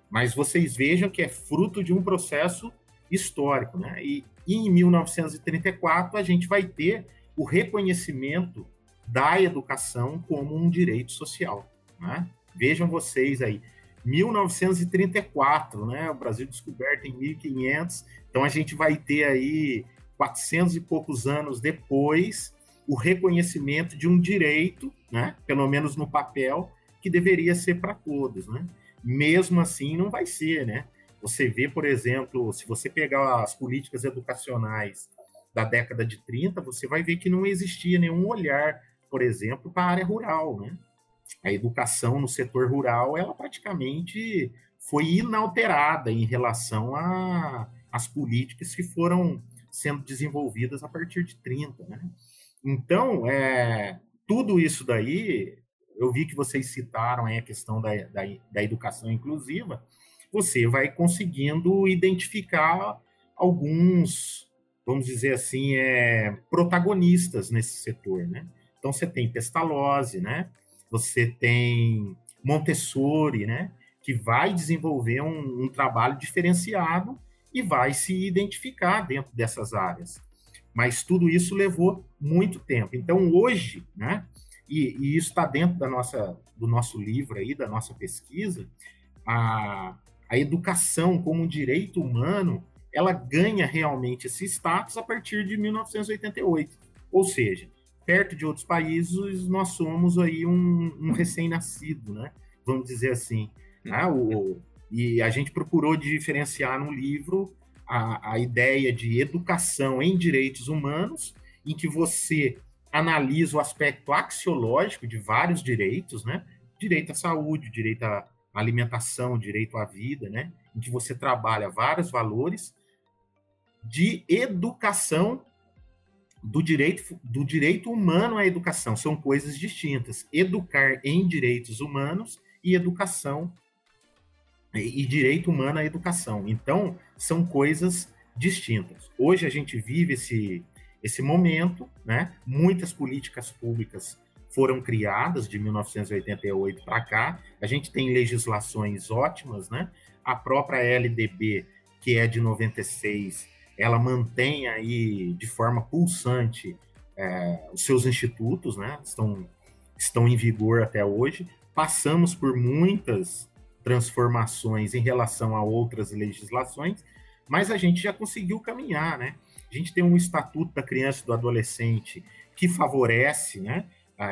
Mas vocês vejam que é fruto de um processo histórico, né? E, e em 1934 a gente vai ter o reconhecimento da educação como um direito social, né? Vejam vocês aí, 1934, né? O Brasil descoberto em 1500. Então a gente vai ter aí 400 e poucos anos depois o reconhecimento de um direito, né? Pelo menos no papel, que deveria ser para todos, né? Mesmo assim não vai ser, né? Você vê, por exemplo, se você pegar as políticas educacionais da década de 30, você vai ver que não existia nenhum olhar, por exemplo, para a área rural, né? A educação no setor rural, ela praticamente foi inalterada em relação às políticas que foram sendo desenvolvidas a partir de 30, né? Então, é, tudo isso daí, eu vi que vocês citaram a questão da, da, da educação inclusiva, você vai conseguindo identificar alguns, vamos dizer assim, é, protagonistas nesse setor, né? Então, você tem Pestalozzi, né? Você tem Montessori, né? Que vai desenvolver um, um trabalho diferenciado e vai se identificar dentro dessas áreas. Mas tudo isso levou muito tempo. Então, hoje, né? E, e isso está dentro da nossa, do nosso livro aí, da nossa pesquisa, a, a educação como um direito humano, ela ganha realmente esse status a partir de 1988. Ou seja, perto de outros países, nós somos aí um, um recém-nascido, né? Vamos dizer assim. Né? O, e a gente procurou diferenciar no livro a, a ideia de educação em direitos humanos, em que você analisa o aspecto axiológico de vários direitos, né? Direito à saúde, direito à alimentação, direito à vida, né? Em que você trabalha vários valores de educação do direito, do direito humano à educação. São coisas distintas. Educar em direitos humanos e educação e direito humano à educação. Então, são coisas distintas. Hoje a gente vive esse, esse momento, né? Muitas políticas públicas foram criadas de 1988 para cá. A gente tem legislações ótimas, né? A própria LDB, que é de 96, ela mantém aí de forma pulsante é, os seus institutos, né? Estão, estão em vigor até hoje. Passamos por muitas transformações em relação a outras legislações, mas a gente já conseguiu caminhar, né? A gente tem um estatuto da criança e do adolescente que favorece, né,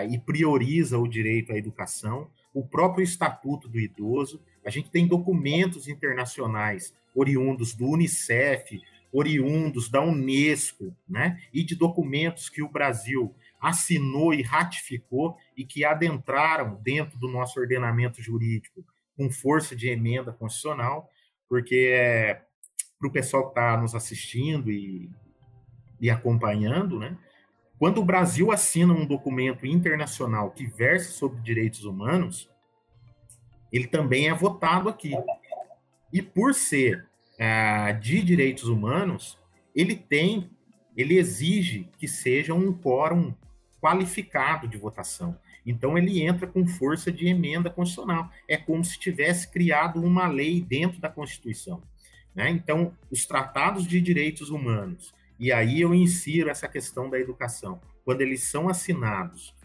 e prioriza o direito à educação, o próprio estatuto do idoso, a gente tem documentos internacionais oriundos do UNICEF, oriundos da Unesco, né, e de documentos que o Brasil assinou e ratificou e que adentraram dentro do nosso ordenamento jurídico com força de emenda constitucional, porque é, para o pessoal que está nos assistindo e, e acompanhando, né, quando o Brasil assina um documento internacional que versa sobre direitos humanos, ele também é votado aqui. E por ser de direitos humanos, ele tem, ele exige que seja um quórum qualificado de votação. Então ele entra com força de emenda constitucional. É como se tivesse criado uma lei dentro da Constituição. Né? Então, os tratados de direitos humanos, e aí eu insiro essa questão da educação, quando eles são assinados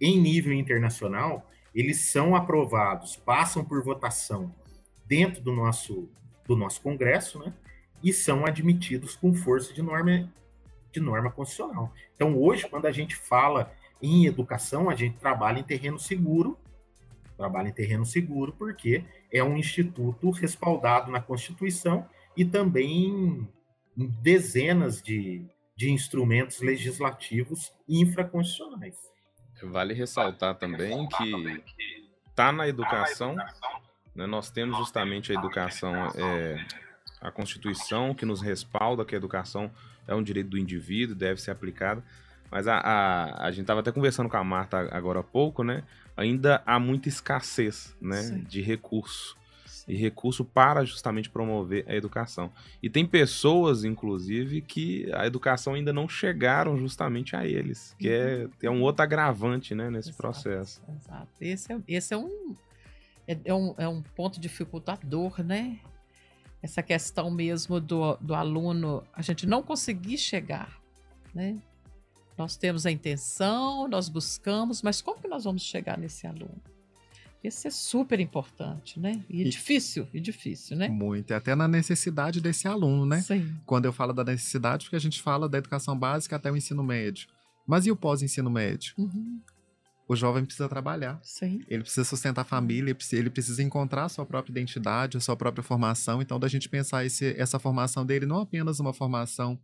em nível internacional, eles são aprovados, passam por votação dentro do nosso, do nosso Congresso, né? E são admitidos com força de norma de norma constitucional. Então, hoje, quando a gente fala em educação, a gente trabalha em terreno seguro, trabalha em terreno seguro porque é um instituto respaldado na Constituição e também em dezenas de, de instrumentos legislativos infraconstitucionais. Vale ressaltar também que está na educação, né, nós temos justamente a educação, é, a Constituição que nos respalda que a educação é um direito do indivíduo, deve ser aplicada. Mas a, a, a gente estava até conversando com a Marta agora há pouco, né? Ainda há muita escassez né, de recurso. E recurso para justamente promover a educação. E tem pessoas, inclusive, que a educação ainda não chegaram justamente a eles, que é, é um outro agravante né, nesse exato, processo. Exato. Esse é, esse é um, é, é, um, é um ponto dificultador, né? essa questão mesmo do, do aluno, a gente não conseguir chegar, né? Nós temos a intenção, nós buscamos, mas como que nós vamos chegar nesse aluno? Esse é super importante, né? E, é difícil, e difícil, né? Muito, e até na necessidade desse aluno, né? Sim. Quando eu falo da necessidade, porque a gente fala da educação básica até o ensino médio. Mas e o pós-ensino médio? Uhum o jovem precisa trabalhar. Sim. Ele precisa sustentar a família, ele precisa encontrar a sua própria identidade, a sua própria formação. Então, da gente pensar esse, essa formação dele não apenas uma formação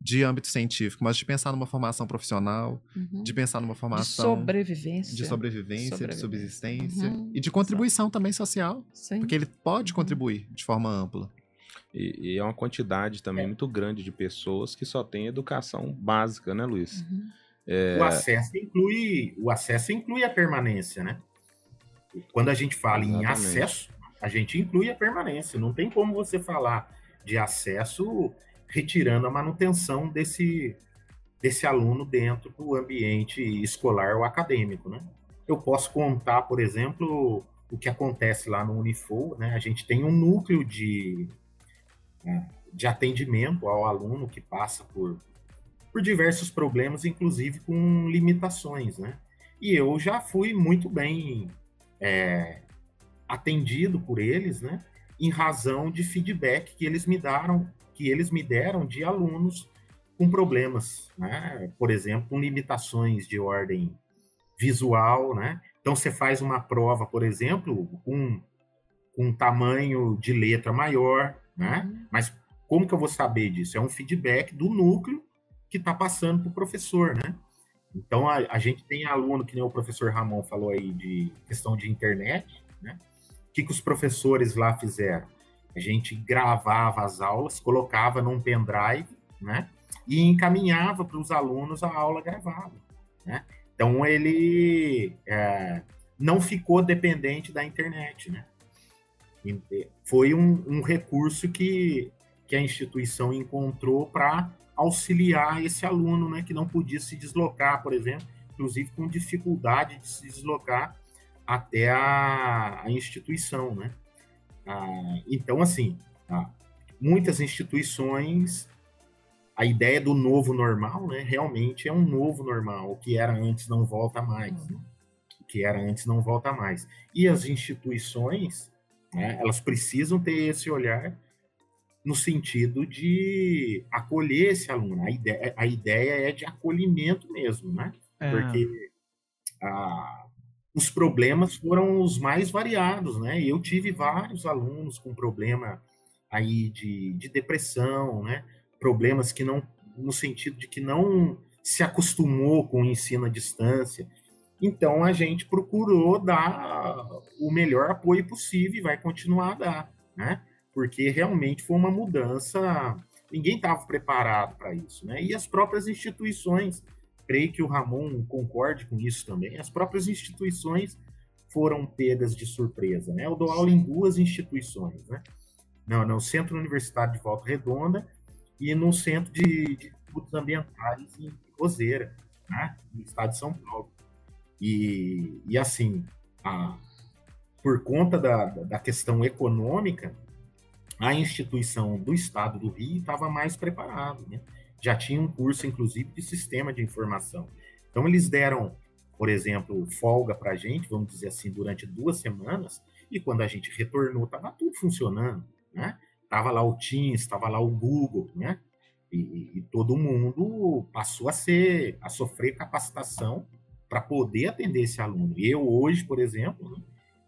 de âmbito científico, mas de pensar numa formação profissional, uhum. de pensar numa formação de sobrevivência, de sobrevivência, sobrevivência. de subsistência uhum. e de contribuição Exato. também social, Sim. porque ele pode uhum. contribuir de forma ampla. E, e, é uma quantidade também é. muito grande de pessoas que só têm educação básica, né, Luiz? Uhum. É... O acesso inclui o acesso inclui a permanência, né? Quando a gente fala Exatamente. em acesso, a gente inclui a permanência. Não tem como você falar de acesso retirando a manutenção desse desse aluno dentro do ambiente escolar ou acadêmico, né? Eu posso contar, por exemplo, o que acontece lá no Unifol, né? A gente tem um núcleo de né, de atendimento ao aluno que passa por por diversos problemas, inclusive com limitações, né? E eu já fui muito bem é, atendido por eles, né? Em razão de feedback que eles me deram, que eles me deram de alunos com problemas, né? Por exemplo, com limitações de ordem visual, né? Então você faz uma prova, por exemplo, com, um tamanho de letra maior, né? Uhum. Mas como que eu vou saber disso? É um feedback do núcleo que está passando para o professor, né? Então, a, a, gente tem aluno, que nem o professor Ramon falou aí, de questão de internet, né? O que, que os professores lá fizeram? A gente gravava as aulas, colocava num pendrive, né? E encaminhava para os alunos a aula gravada, né? Então, ele é, não ficou dependente da internet, né? Foi um, um recurso que, que a instituição encontrou para auxiliar esse aluno, né, que não podia se deslocar, por exemplo, inclusive com dificuldade de se deslocar até a, a instituição, né? Ah, então, assim, ah, muitas instituições, a ideia do novo normal, né, realmente é um novo normal, o que era antes não volta mais. Né? que era antes não volta mais. E as instituições, né, elas precisam ter esse olhar no sentido de acolher esse aluno. A ideia, a ideia é de acolhimento mesmo, né? É. Porque ah, os problemas foram os mais variados, né? Eu tive vários alunos com problema aí de, de depressão, né? Problemas que não, no sentido de que não se acostumou com o ensino à distância. Então a gente procurou dar o melhor apoio possível e vai continuar a dar, né? Porque realmente foi uma mudança, ninguém estava preparado para isso, né? E as próprias instituições, creio que o Ramon concorde com isso também, as próprias instituições foram pegas de surpresa, né? Eu dou aula em duas instituições, né? No, no Centro Universitário de Volta Redonda e no Centro de, de Estudos Ambientais em Roseira, né? no estado de São Paulo. E, e assim, a, por conta da, da questão econômica, a instituição do estado do Rio estava mais preparada, né? Já tinha um curso, inclusive, de sistema de informação. Então, eles deram, por exemplo, folga para a gente, vamos dizer assim, durante duas semanas, e quando a gente retornou, estava tudo funcionando, né? Tava lá o Teams, estava lá o Google, né? E, e, todo mundo passou a ser, a sofrer capacitação para poder atender esse aluno. Eu hoje, por exemplo,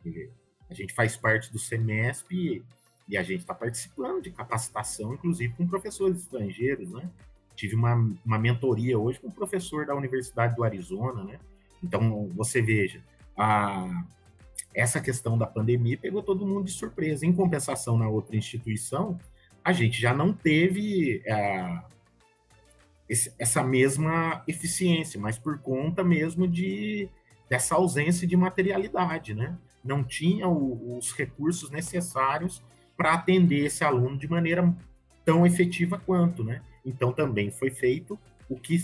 né, a gente faz parte do Semesp e, a gente está participando de capacitação, inclusive com professores estrangeiros, né? Tive uma, uma mentoria hoje com um professor da Universidade do Arizona, né? Então, você veja, a, essa questão da pandemia pegou todo mundo de surpresa. Em compensação, na outra instituição, a gente já não teve é, esse, essa mesma eficiência, mas por conta mesmo de dessa ausência de materialidade, né? Não tinha o, os recursos necessários para atender esse aluno de maneira tão efetiva quanto, né? Então também foi feito o que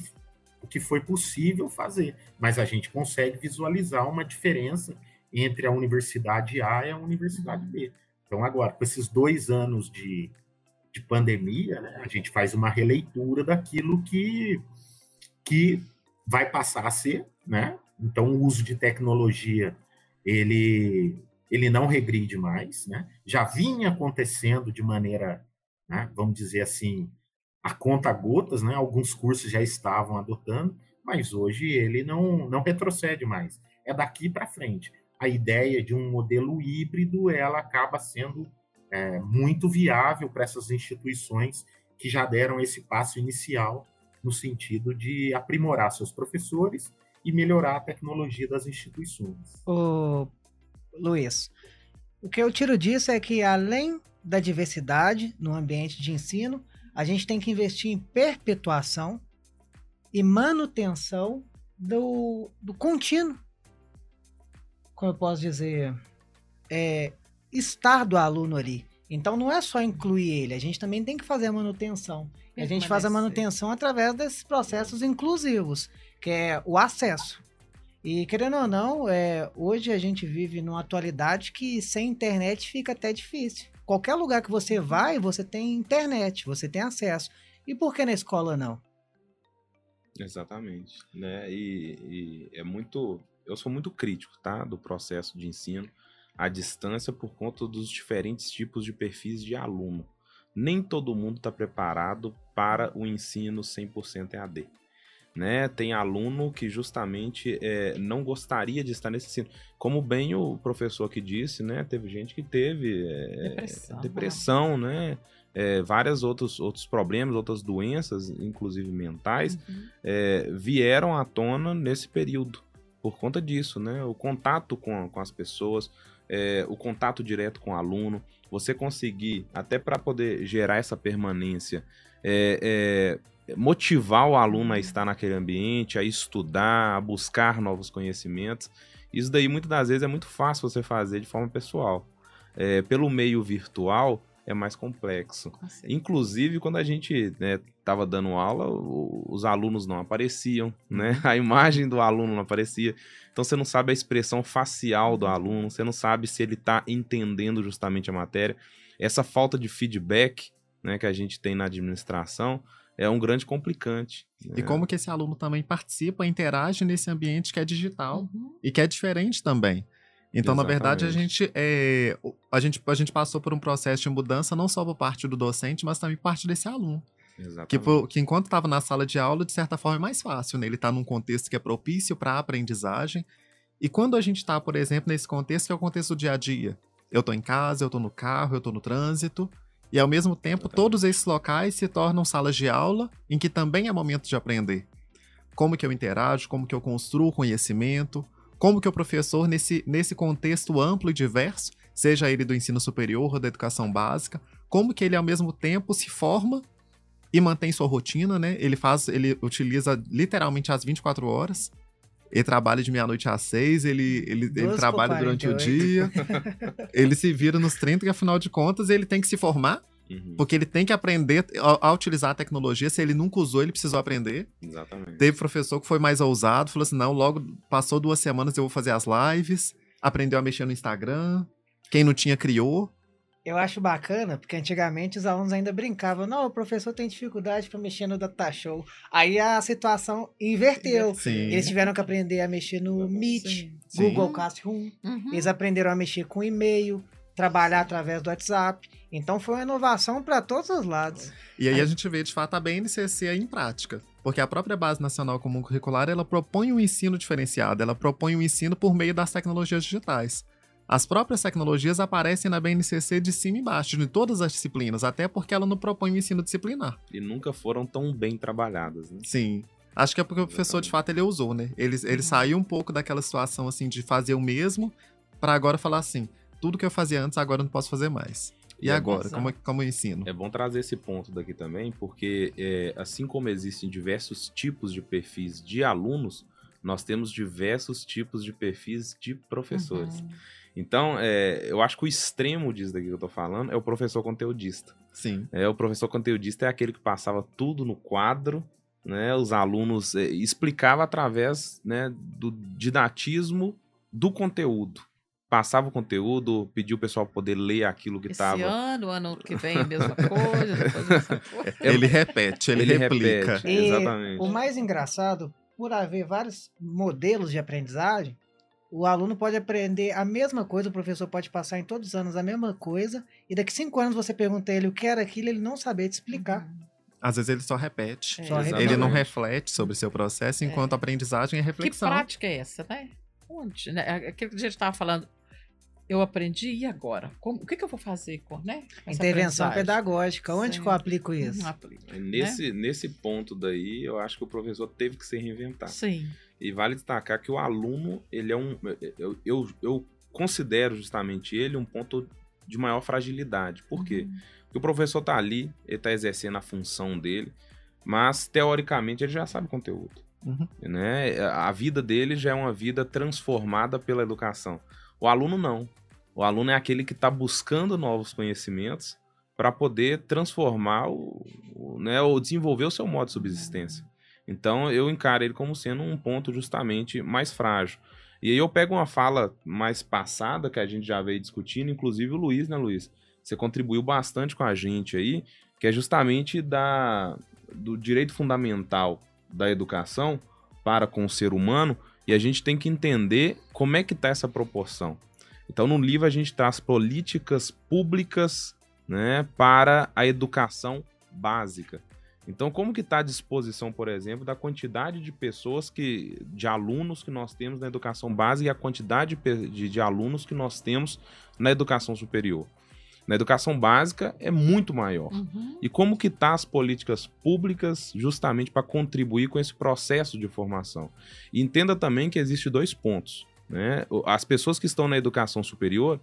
o que foi possível fazer, mas a gente consegue visualizar uma diferença entre a universidade A e a universidade B. Então agora com esses dois anos de de pandemia, né, a gente faz uma releitura daquilo que, que vai passar a ser, né? Então, o uso de tecnologia, ele, ele não regride mais, né? Já vinha acontecendo de maneira, né, vamos dizer assim, a conta gotas, né? Alguns cursos já estavam adotando, mas hoje ele não, não retrocede mais. É daqui para frente. A ideia de um modelo híbrido, ela acaba sendo é, muito viável para essas instituições que já deram esse passo inicial no sentido de aprimorar seus professores e melhorar a tecnologia das instituições. Ô, Luiz, o que eu tiro disso é que além da diversidade no ambiente de ensino, a gente tem que investir em perpetuação e manutenção do, do contínuo. Como eu posso dizer? É, estar do aluno ali. Então não é só incluir ele, a gente também tem que fazer a manutenção. E a gente faz a manutenção através desses processos inclusivos, que é o acesso. E querendo ou não, é, hoje a gente vive numa atualidade que sem internet fica até difícil. Qualquer lugar que você vai, você tem internet, você tem acesso. E por que na escola não? Exatamente, né? E, e é muito, eu sou muito crítico, tá, do processo de ensino à distância por conta dos diferentes tipos de perfis de aluno. Nem todo mundo está preparado para o ensino 100% EAD. Né? Tem aluno que justamente é, não gostaria de estar nesse ensino. Como bem o professor aqui disse, né? Teve gente que teve é, depressão, depressão né? É, vários outros, outros problemas, outras doenças, inclusive mentais, uhum. é, vieram à tona nesse período por conta disso, né? O contato com, com as pessoas, é, o contato direto com o aluno, você conseguir, até para poder gerar essa permanência, é, é, motivar o aluno a estar naquele ambiente, a estudar, a buscar novos conhecimentos. Isso daí, muitas das vezes, é muito fácil você fazer de forma pessoal. É, pelo meio virtual, é mais complexo. Inclusive, quando a gente estava né, dando aula, os alunos não apareciam, né? Uhum. A imagem do aluno não aparecia. Então você não sabe a expressão facial do aluno, você não sabe se ele está entendendo justamente a matéria. Essa falta de feedback né, que a gente tem na administração é um grande complicante. E né? como que esse aluno também participa, interage nesse ambiente que é digital Uhum. e que é diferente também. Então, na verdade, a Exatamente. gente, é, a gente a gente passou por um processo de mudança não só por parte do docente, mas também por parte desse aluno. Exatamente. Que, por- que enquanto estava na sala de aula, de certa forma, é mais fácil, né? Ele está num contexto que é propício para a aprendizagem. E quando a gente está, por exemplo, nesse contexto que é o contexto do dia a dia. Eu estou em casa, eu estou no carro, eu estou no trânsito. E ao mesmo tempo, todos esses locais se tornam salas de aula em que também é momento de aprender. Como que eu interajo, como que eu construo conhecimento, como que o professor, nesse, nesse contexto amplo e diverso, seja ele do ensino superior ou da educação básica, como que ele ao mesmo tempo se forma e mantém sua rotina, né? Ele faz, ele utiliza literalmente as 24 horas. Ele trabalha de meia-noite às seis, ele, ele, ele 12 por trabalha durante o 48. dia. ele se vira nos 30, que afinal de contas ele tem que se formar, Uhum, porque ele tem que aprender a, a utilizar a tecnologia. Se ele nunca usou, ele precisou aprender. Exatamente. Teve professor que foi mais ousado, falou assim: não, logo passou duas semanas eu vou fazer as lives, aprendeu a mexer no Instagram. Quem não tinha, criou. Eu acho bacana, porque antigamente os alunos ainda brincavam, não, o professor tem dificuldade para mexer no data show. Aí a situação inverteu. Sim. Eles tiveram que aprender a mexer no Meet, Sim. Sim. Google Classroom. Uhum. Eles aprenderam a mexer com e-mail, trabalhar através do WhatsApp. Então foi uma inovação para todos os lados. E aí a gente vê de fato a BNCC aí em prática. Porque a própria Base Nacional Comum Curricular, ela propõe um ensino diferenciado, ela propõe um ensino por meio das tecnologias digitais. As próprias tecnologias aparecem na BNCC de cima e embaixo, de todas as disciplinas, até porque ela não propõe um ensino disciplinar. E nunca foram tão bem trabalhadas, né? Sim. Acho que é porque o professor, de fato, ele usou, né? Ele, ele Uhum. saiu um pouco daquela situação, assim, de fazer o mesmo, para agora falar assim, tudo que eu fazia antes, agora eu não posso fazer mais. E, E é agora? Como, como eu ensino? É bom trazer esse ponto daqui também, porque é, assim como existem diversos tipos de perfis de alunos, nós temos diversos tipos de perfis de professores. Uhum. Então, é, eu acho que o extremo disso daqui que eu tô falando é o professor conteudista. Sim. É, o professor conteudista é aquele que passava tudo no quadro, né? Os alunos é, explicava através né, do didatismo do conteúdo. Passava o conteúdo, pediu o pessoal poder ler aquilo que Esse estava. ano, ano que vem, a mesma coisa, depois a mesma coisa. Ele repete, ele, replica. repete. E Exatamente. o mais engraçado, por haver vários modelos de aprendizagem, o aluno pode aprender a mesma coisa, o professor pode passar em todos os anos a mesma coisa, e daqui cinco anos você pergunta a ele o que era aquilo, ele não saber te explicar. Uhum. Às vezes ele só repete. É, Só repete. Ele não reflete sobre o seu processo, enquanto a aprendizagem é Que reflexão. prática é essa, né? Onde? Né? Aquilo que a gente estava falando. Eu aprendi, e agora? Como- o que, que eu vou fazer com, né? Intervenção pedagógica, onde Sim. que eu aplico isso? Não aplico. É Nesse, nesse ponto daí, eu acho que o professor teve que se reinventar. Sim. E vale destacar que o aluno, ele é um. Eu, eu, eu considero justamente ele um ponto de maior fragilidade. Por quê? Uhum. Porque o professor tá ali, ele tá exercendo a função dele, mas teoricamente ele já sabe o conteúdo. Uhum. Né? A vida dele já é uma vida transformada pela educação. O aluno não. O aluno é aquele que está buscando novos conhecimentos para poder transformar o, o- né, ou desenvolver o seu modo de subsistência. Então eu encaro ele como sendo um ponto justamente mais frágil. E aí eu pego uma fala mais passada que a gente já veio discutindo, inclusive o Luiz, né, Luiz? Você contribuiu bastante com a gente aí, que é justamente da, do direito fundamental da educação para com o ser humano, e a gente tem que entender como é que está essa proporção. Então, no livro a gente traz políticas públicas né, para a educação básica. Então, como que está a disposição, por exemplo, da quantidade de pessoas que, de alunos que nós temos na educação básica e a quantidade de, de alunos que nós temos na educação superior? Na educação básica é muito maior. Uhum. E como que tá as políticas públicas justamente para contribuir com esse processo de formação? E entenda também que existe dois pontos. Né? As pessoas que estão na educação superior,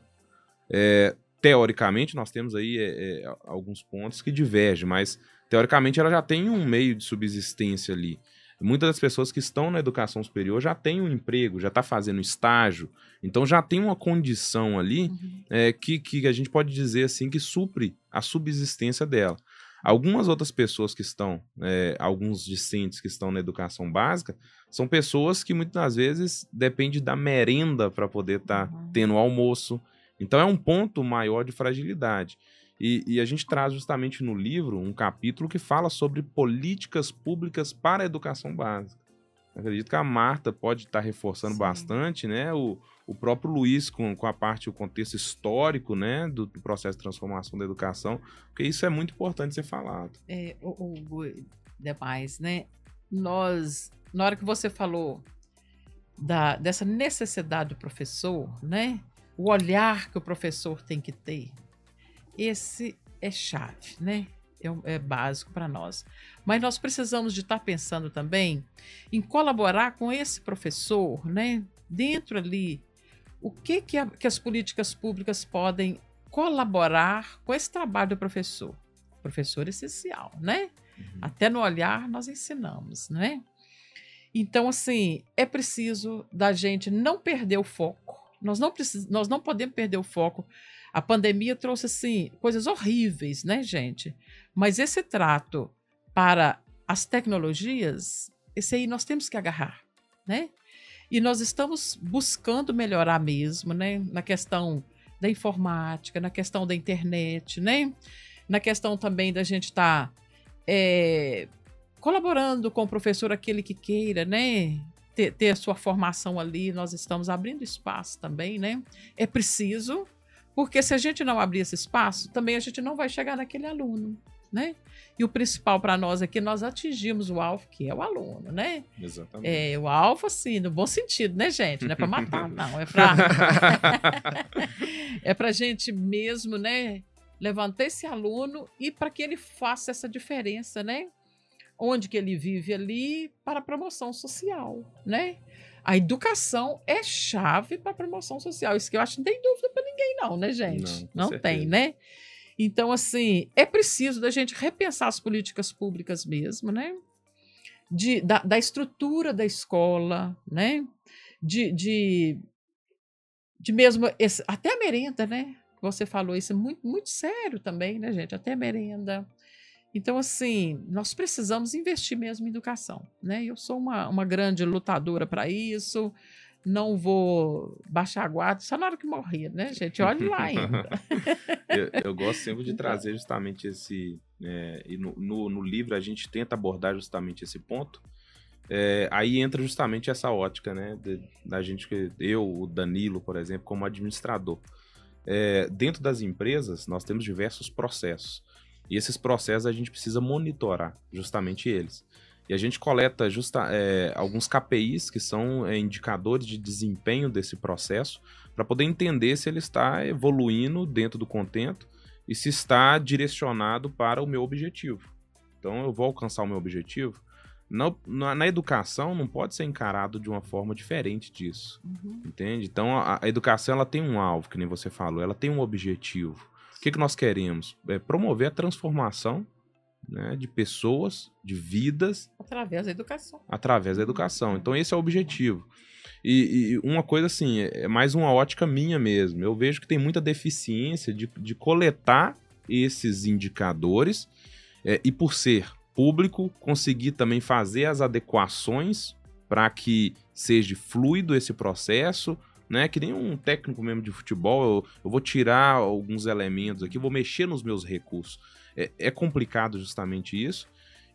é, teoricamente, nós temos aí é, é, alguns pontos que divergem, mas teoricamente ela já tem um meio de subsistência ali. Muitas das pessoas que estão na educação superior já têm um emprego, já está fazendo estágio, então já tem uma condição ali Uhum. é, que, que a gente pode dizer assim que supre a subsistência dela. Algumas outras pessoas que estão, é, alguns discentes que estão na educação básica, são pessoas que muitas das vezes dependem da merenda para poder estar Uhum. tendo almoço. Então é um ponto maior de fragilidade. E, e, a gente traz justamente no livro um capítulo que fala sobre políticas públicas para a educação básica. acredito que a Marta pode estar reforçando Sim. bastante, né? O, o próprio Luiz com, com a parte, o contexto histórico, né, do, do, processo de transformação da educação, porque isso é muito importante ser falado. É, o, o demais, né? Nós, na hora que você falou da, dessa necessidade do professor, né? O olhar que o professor tem que ter, esse é chave, né? É, é básico para nós. Mas nós precisamos de estar tá pensando também em colaborar com esse professor, né? Dentro ali o que, que, a, que as políticas públicas podem colaborar com esse trabalho do professor. Professor essencial, né? Uhum. Até no olhar nós ensinamos, né? Então, assim, é preciso da gente não perder o foco. Nós não, precis, nós não podemos perder o foco. A pandemia trouxe, assim, coisas horríveis, né, gente? Mas esse trato para as tecnologias, esse aí nós temos que agarrar, né? E nós estamos buscando melhorar mesmo, né? Na questão da informática, na questão da internet, né? Na questão também da gente estar tá, é, colaborando com o professor, aquele que queira, né? Ter, ter a sua formação ali, nós estamos abrindo espaço também, né? É preciso, porque se a gente não abrir esse espaço, também a gente não vai chegar naquele aluno, né? E o principal para nós é que nós atingimos o alvo, que é o aluno, né? Exatamente. É, o alvo, assim, no bom sentido, né, gente? Não é para matar, não. É para é para gente mesmo, né? Levantar esse aluno e para que ele faça essa diferença, né? Onde que ele vive ali para a promoção social, né? A educação é chave para a promoção social. Isso que eu acho que não tem dúvida para ninguém, não, né, gente? Não, não tem, né? Então, assim, é preciso da gente repensar as políticas públicas mesmo, né? De, da, da estrutura da escola, né? De, de, de mesmo, esse, até a merenda, né? Você falou isso é muito, muito sério também, né, gente? Até a merenda. Então, assim, nós precisamos investir mesmo em educação, né? Eu sou uma, uma grande lutadora para isso não vou baixar a guarda só na hora que morrer, né, gente? Olhe lá ainda. eu, eu, gosto sempre de então. trazer justamente esse. É, e no, no, no, livro a gente tenta abordar justamente esse ponto. É, aí entra justamente essa ótica, né? De, da gente, eu, o Danilo, por exemplo, como administrador. É, dentro das empresas, nós temos diversos processos. E esses processos a gente precisa monitorar justamente eles. E a gente coleta justa, é, alguns KPIs, que são é, indicadores de desempenho desse processo, para poder entender se ele está evoluindo dentro do contento e se está direcionado para o meu objetivo. Então, eu vou alcançar o meu objetivo. Na, na, na educação, não pode ser encarado de uma forma diferente disso. Uhum. Entende? Então, a, a, educação ela tem um alvo, que nem você falou, ela tem um objetivo. O que, que nós queremos? É promover a transformação né, de pessoas, de vidas. Através da educação. Através da educação. Então, esse é o objetivo. E, e, uma coisa assim, é mais uma ótica minha mesmo. Eu vejo que tem muita deficiência de, de coletar esses indicadores é, e, por ser público, conseguir também fazer as adequações para que seja fluido esse processo. Né, que nem um técnico mesmo de futebol, eu, eu vou tirar alguns elementos aqui, vou mexer nos meus recursos é, é complicado justamente isso.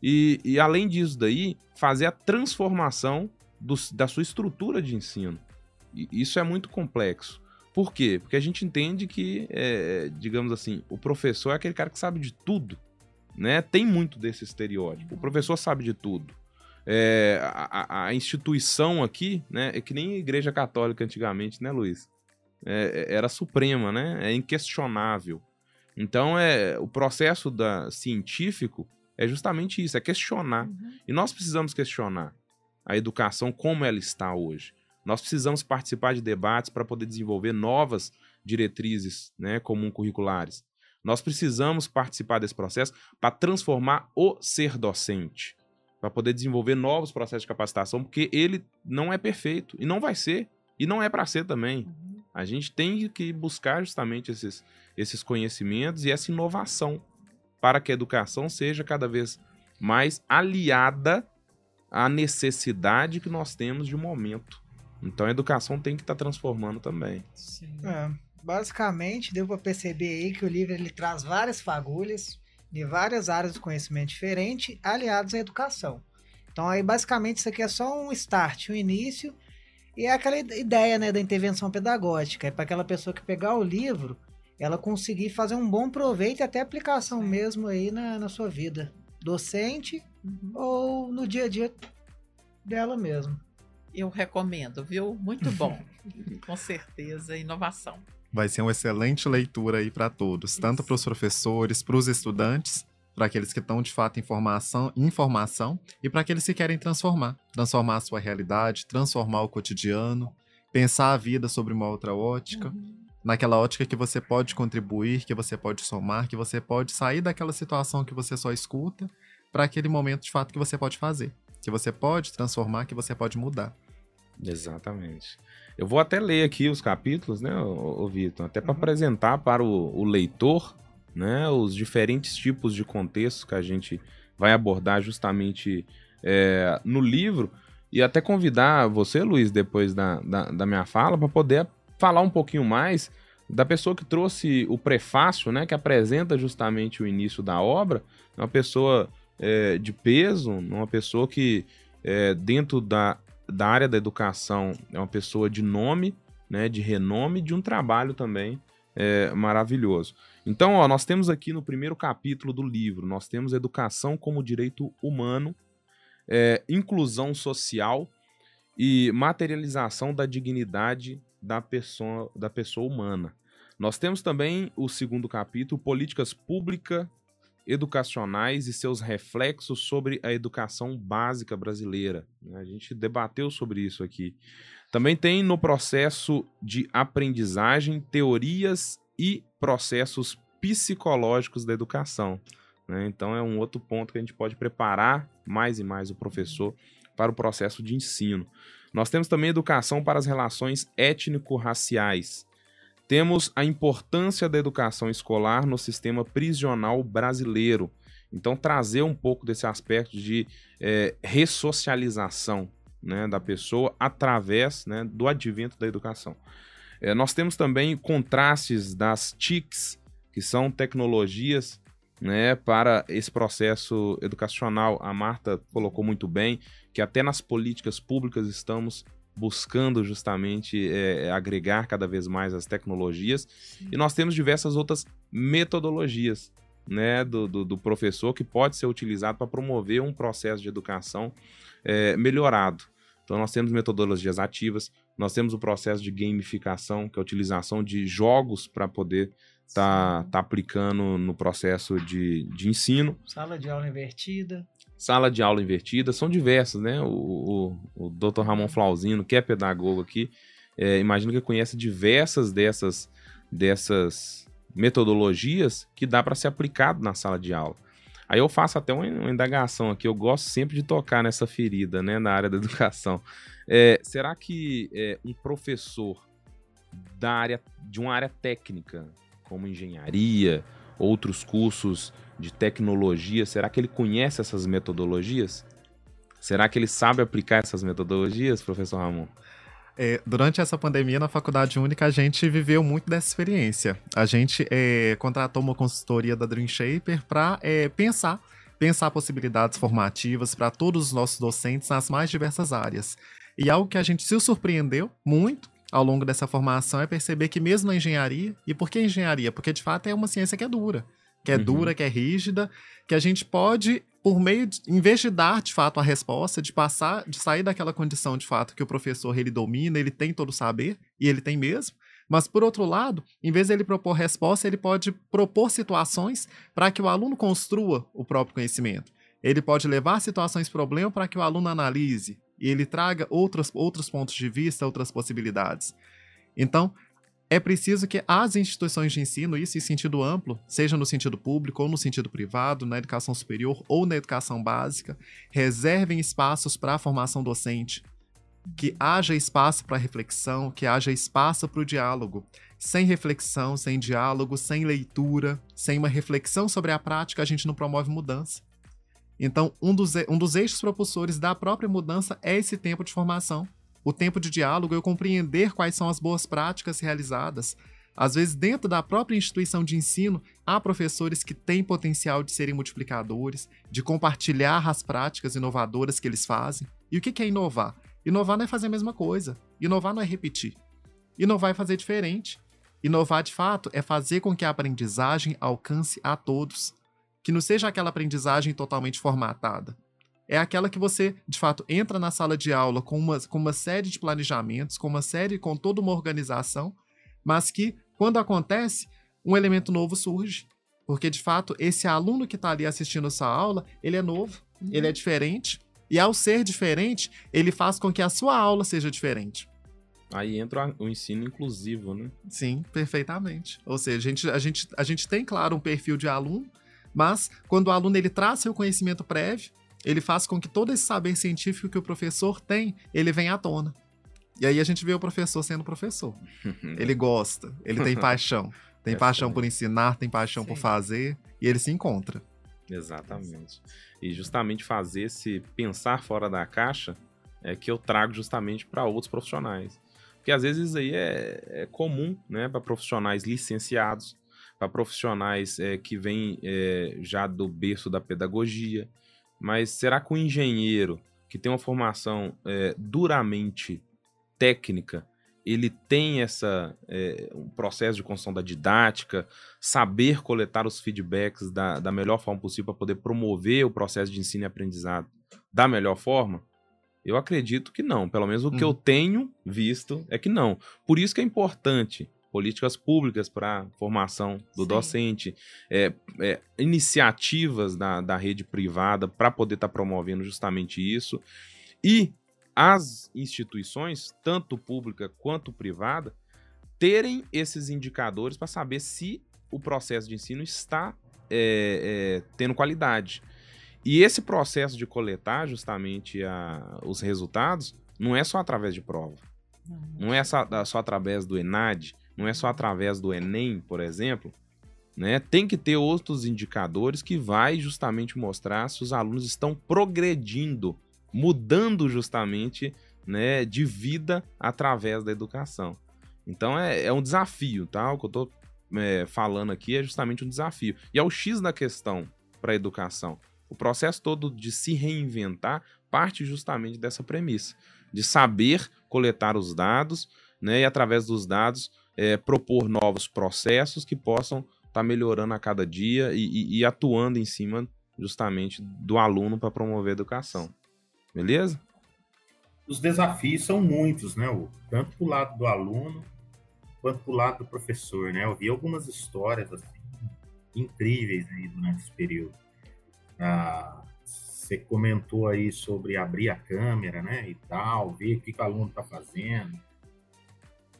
E, e, além disso daí, fazer a transformação do, da sua estrutura de ensino. E isso é muito complexo. Por quê? Porque a gente entende que, é, digamos assim, o professor é aquele cara que sabe de tudo. Né? Tem muito desse estereótipo. O professor sabe de tudo. É, a, a, instituição aqui, né, é que nem a igreja católica antigamente, né, Luiz? É, é era suprema, né? É inquestionável. Então, é o processo da, científico é justamente isso, é questionar. Uhum. E nós precisamos questionar a educação como ela está hoje. Nós precisamos participar de debates para poder desenvolver novas diretrizes né, comum curriculares. Nós precisamos participar desse processo para transformar o ser docente, para poder desenvolver novos processos de capacitação, porque ele não é perfeito e não vai ser, e não é para ser também. Uhum. A gente tem que buscar justamente esses, esses conhecimentos e essa inovação para que a educação seja cada vez mais aliada à necessidade que nós temos de momento. Então a educação tem que estar tá transformando também. É, basicamente deu para perceber aí que o livro ele traz várias fagulhas de várias áreas do conhecimento diferente aliados à educação. Então aí basicamente isso aqui é só um start, um início e é aquela ideia né, da intervenção pedagógica, é para aquela pessoa que pegar o livro, ela conseguir fazer um bom proveito e até aplicação mesmo aí na, na sua vida, docente Uhum. ou no dia a dia dela mesmo. Eu recomendo, viu? Muito bom. Com certeza, inovação. Vai ser uma excelente leitura aí para todos, tanto Isso. para os professores, para os estudantes, para aqueles que estão de fato em formação, em formação e para aqueles que querem transformar, transformar a sua realidade, transformar o cotidiano, pensar a vida sobre uma outra ótica, naquela ótica que você pode contribuir, que você pode somar, que você pode sair daquela situação que você só escuta para aquele momento de fato que você pode fazer, que você pode transformar, que você pode mudar. Exatamente. Eu vou até ler aqui os capítulos, né, ô, ô Vitor, até para Uhum. apresentar para o, o leitor, né, os diferentes tipos de contextos que a gente vai abordar justamente é, no livro. E até convidar você, Luiz, depois da, da, da minha fala, para poder falar um pouquinho mais da pessoa que trouxe o prefácio, né, que apresenta justamente o início da obra, uma pessoa é, de peso, uma pessoa que é, dentro da, da área da educação é uma pessoa de nome, né, de renome, de um trabalho também é, maravilhoso. Então, ó, nós temos aqui no primeiro capítulo do livro, nós temos educação como direito humano, é, inclusão social e materialização da dignidade da pessoa, da pessoa humana. Nós temos também o segundo capítulo, políticas públicas educacionais e seus reflexos sobre a educação básica brasileira. né? A gente debateu sobre isso aqui. Também tem no processo de aprendizagem teorias e processos psicológicos da educação. né? Então é um outro ponto que a gente pode preparar mais e mais o professor para o processo de ensino. Nós temos também educação para as relações étnico-raciais. Temos a importância da educação escolar no sistema prisional brasileiro. Então, trazer um pouco desse aspecto de eh, ressocialização né, da pessoa através né, do advento da educação. Eh, nós temos também contrastes das TICs, que são tecnologias né, para esse processo educacional. A Marta colocou muito bem que até nas políticas públicas estamos buscando justamente é, agregar cada vez mais as tecnologias. E nós temos diversas outras metodologias né, do, do, do professor que pode ser utilizado para promover um processo de educação é, melhorado. Então nós temos metodologias ativas, nós temos o processo de gamificação, que é a utilização de jogos para poder estar tá, tá aplicando no processo de, de ensino. Sala de aula invertida. Sala de aula invertida, são diversas, né? O, o, o Dr. Ramon Flauzino, que é pedagogo aqui, é, imagino que conhece diversas dessas, dessas metodologias que dá para ser aplicado na sala de aula. Aí eu faço até uma, indagação aqui, eu gosto sempre de tocar nessa ferida, né, na área da educação. É, será que é, um professor da área, de uma área técnica, como engenharia, outros cursos de tecnologia, será que ele conhece essas metodologias? Será que ele sabe aplicar essas metodologias, professor Ramon? É, durante essa pandemia na Faculdade Única, a gente viveu muito dessa experiência. A gente é, contratou uma consultoria da Dream Shaper para é, pensar, pensar possibilidades formativas para todos os nossos docentes nas mais diversas áreas. E algo que a gente se surpreendeu muito ao longo dessa formação é perceber que mesmo na engenharia, e por que engenharia? Porque de fato é uma ciência que é dura que é uhum. dura, que é rígida, que a gente pode, por meio de, em vez de dar de fato a resposta, de passar, de sair daquela condição de fato que o professor ele domina, ele tem todo o saber, e ele tem mesmo, mas por outro lado, em vez de ele propor resposta, ele pode propor situações para que o aluno construa o próprio conhecimento. Ele pode levar situações problema para que o aluno analise e ele traga outros, outros pontos de vista, outras possibilidades. Então, é preciso que as instituições de ensino, isso em sentido amplo, seja no sentido público ou no sentido privado, na educação superior ou na educação básica, reservem espaços para a formação docente, que haja espaço para reflexão, que haja espaço para o diálogo. Sem reflexão, sem diálogo, sem leitura, sem uma reflexão sobre a prática, a gente não promove mudança. Então, um dos, um dos eixos propulsores da própria mudança é esse tempo de formação o tempo de diálogo, eu compreender quais são as boas práticas realizadas, Às vezes, dentro da própria instituição de ensino, há professores que têm potencial de serem multiplicadores, de compartilhar as práticas inovadoras que eles fazem. E o que é inovar? Inovar não é fazer a mesma coisa. Inovar não é repetir. Inovar é fazer diferente. Inovar, de fato, é fazer com que a aprendizagem alcance a todos. Que não seja aquela aprendizagem totalmente formatada. É aquela que você, de fato, entra na sala de aula com uma, com uma série de planejamentos, com uma série, com toda uma organização, mas que, quando acontece, um elemento novo surge. Porque, de fato, esse aluno que está ali assistindo sua aula, ele é novo, uhum. ele é diferente, e ao ser diferente, ele faz com que a sua aula seja diferente. Aí entra o ensino inclusivo, né? Sim, perfeitamente. Ou seja, a gente, a gente, a gente tem, claro, um perfil de aluno, mas quando o aluno ele traz seu conhecimento prévio, ele faz com que todo esse saber científico que o professor tem, ele venha à tona. E aí a gente vê o professor sendo professor. ele gosta, ele tem paixão. Tem paixão por ensinar, tem paixão Sim. por fazer, e ele se encontra. Exatamente. E justamente fazer esse pensar fora da caixa é que eu trago justamente para outros profissionais. Porque às vezes isso aí é, é comum, né, para profissionais licenciados, para profissionais é, que vêm é, já do berço da pedagogia. Mas será que o engenheiro que tem uma formação é, duramente técnica, ele tem essa é, um processo de construção da didática, saber coletar os feedbacks da, da melhor forma possível para poder promover o processo de ensino e aprendizado da melhor forma? Eu acredito que não. Pelo menos o que eu uhum. tenho visto é que não. Por isso que é importante políticas públicas para formação do Sim. docente, é, é, iniciativas da, da rede privada para poder estar tá promovendo justamente isso. E as instituições, tanto pública quanto privada, terem esses indicadores para saber se o processo de ensino está é, é, tendo qualidade. E esse processo de coletar justamente a, os resultados não é só através de prova. Não é só, só através do ENAD, não é só através do Enem, por exemplo. Né? Tem que ter outros indicadores que vai justamente mostrar se os alunos estão progredindo, mudando justamente né, de vida através da educação. Então é, é um desafio, tá? O que eu estou é, falando aqui é justamente um desafio. E é o X da questão para a educação. O processo todo de se reinventar parte justamente dessa premissa, de saber coletar os dados, né, e através dos dados é, propor novos processos que possam estar tá melhorando a cada dia e, e, e, atuando em cima justamente do aluno para promover a educação. Beleza? Os desafios são muitos, né? Tanto para o lado do aluno quanto para o lado do professor, né? Eu vi algumas histórias assim, incríveis aí durante esse período. Ah, você comentou aí sobre abrir a câmera, né, e tal, ver o que, que o aluno está fazendo.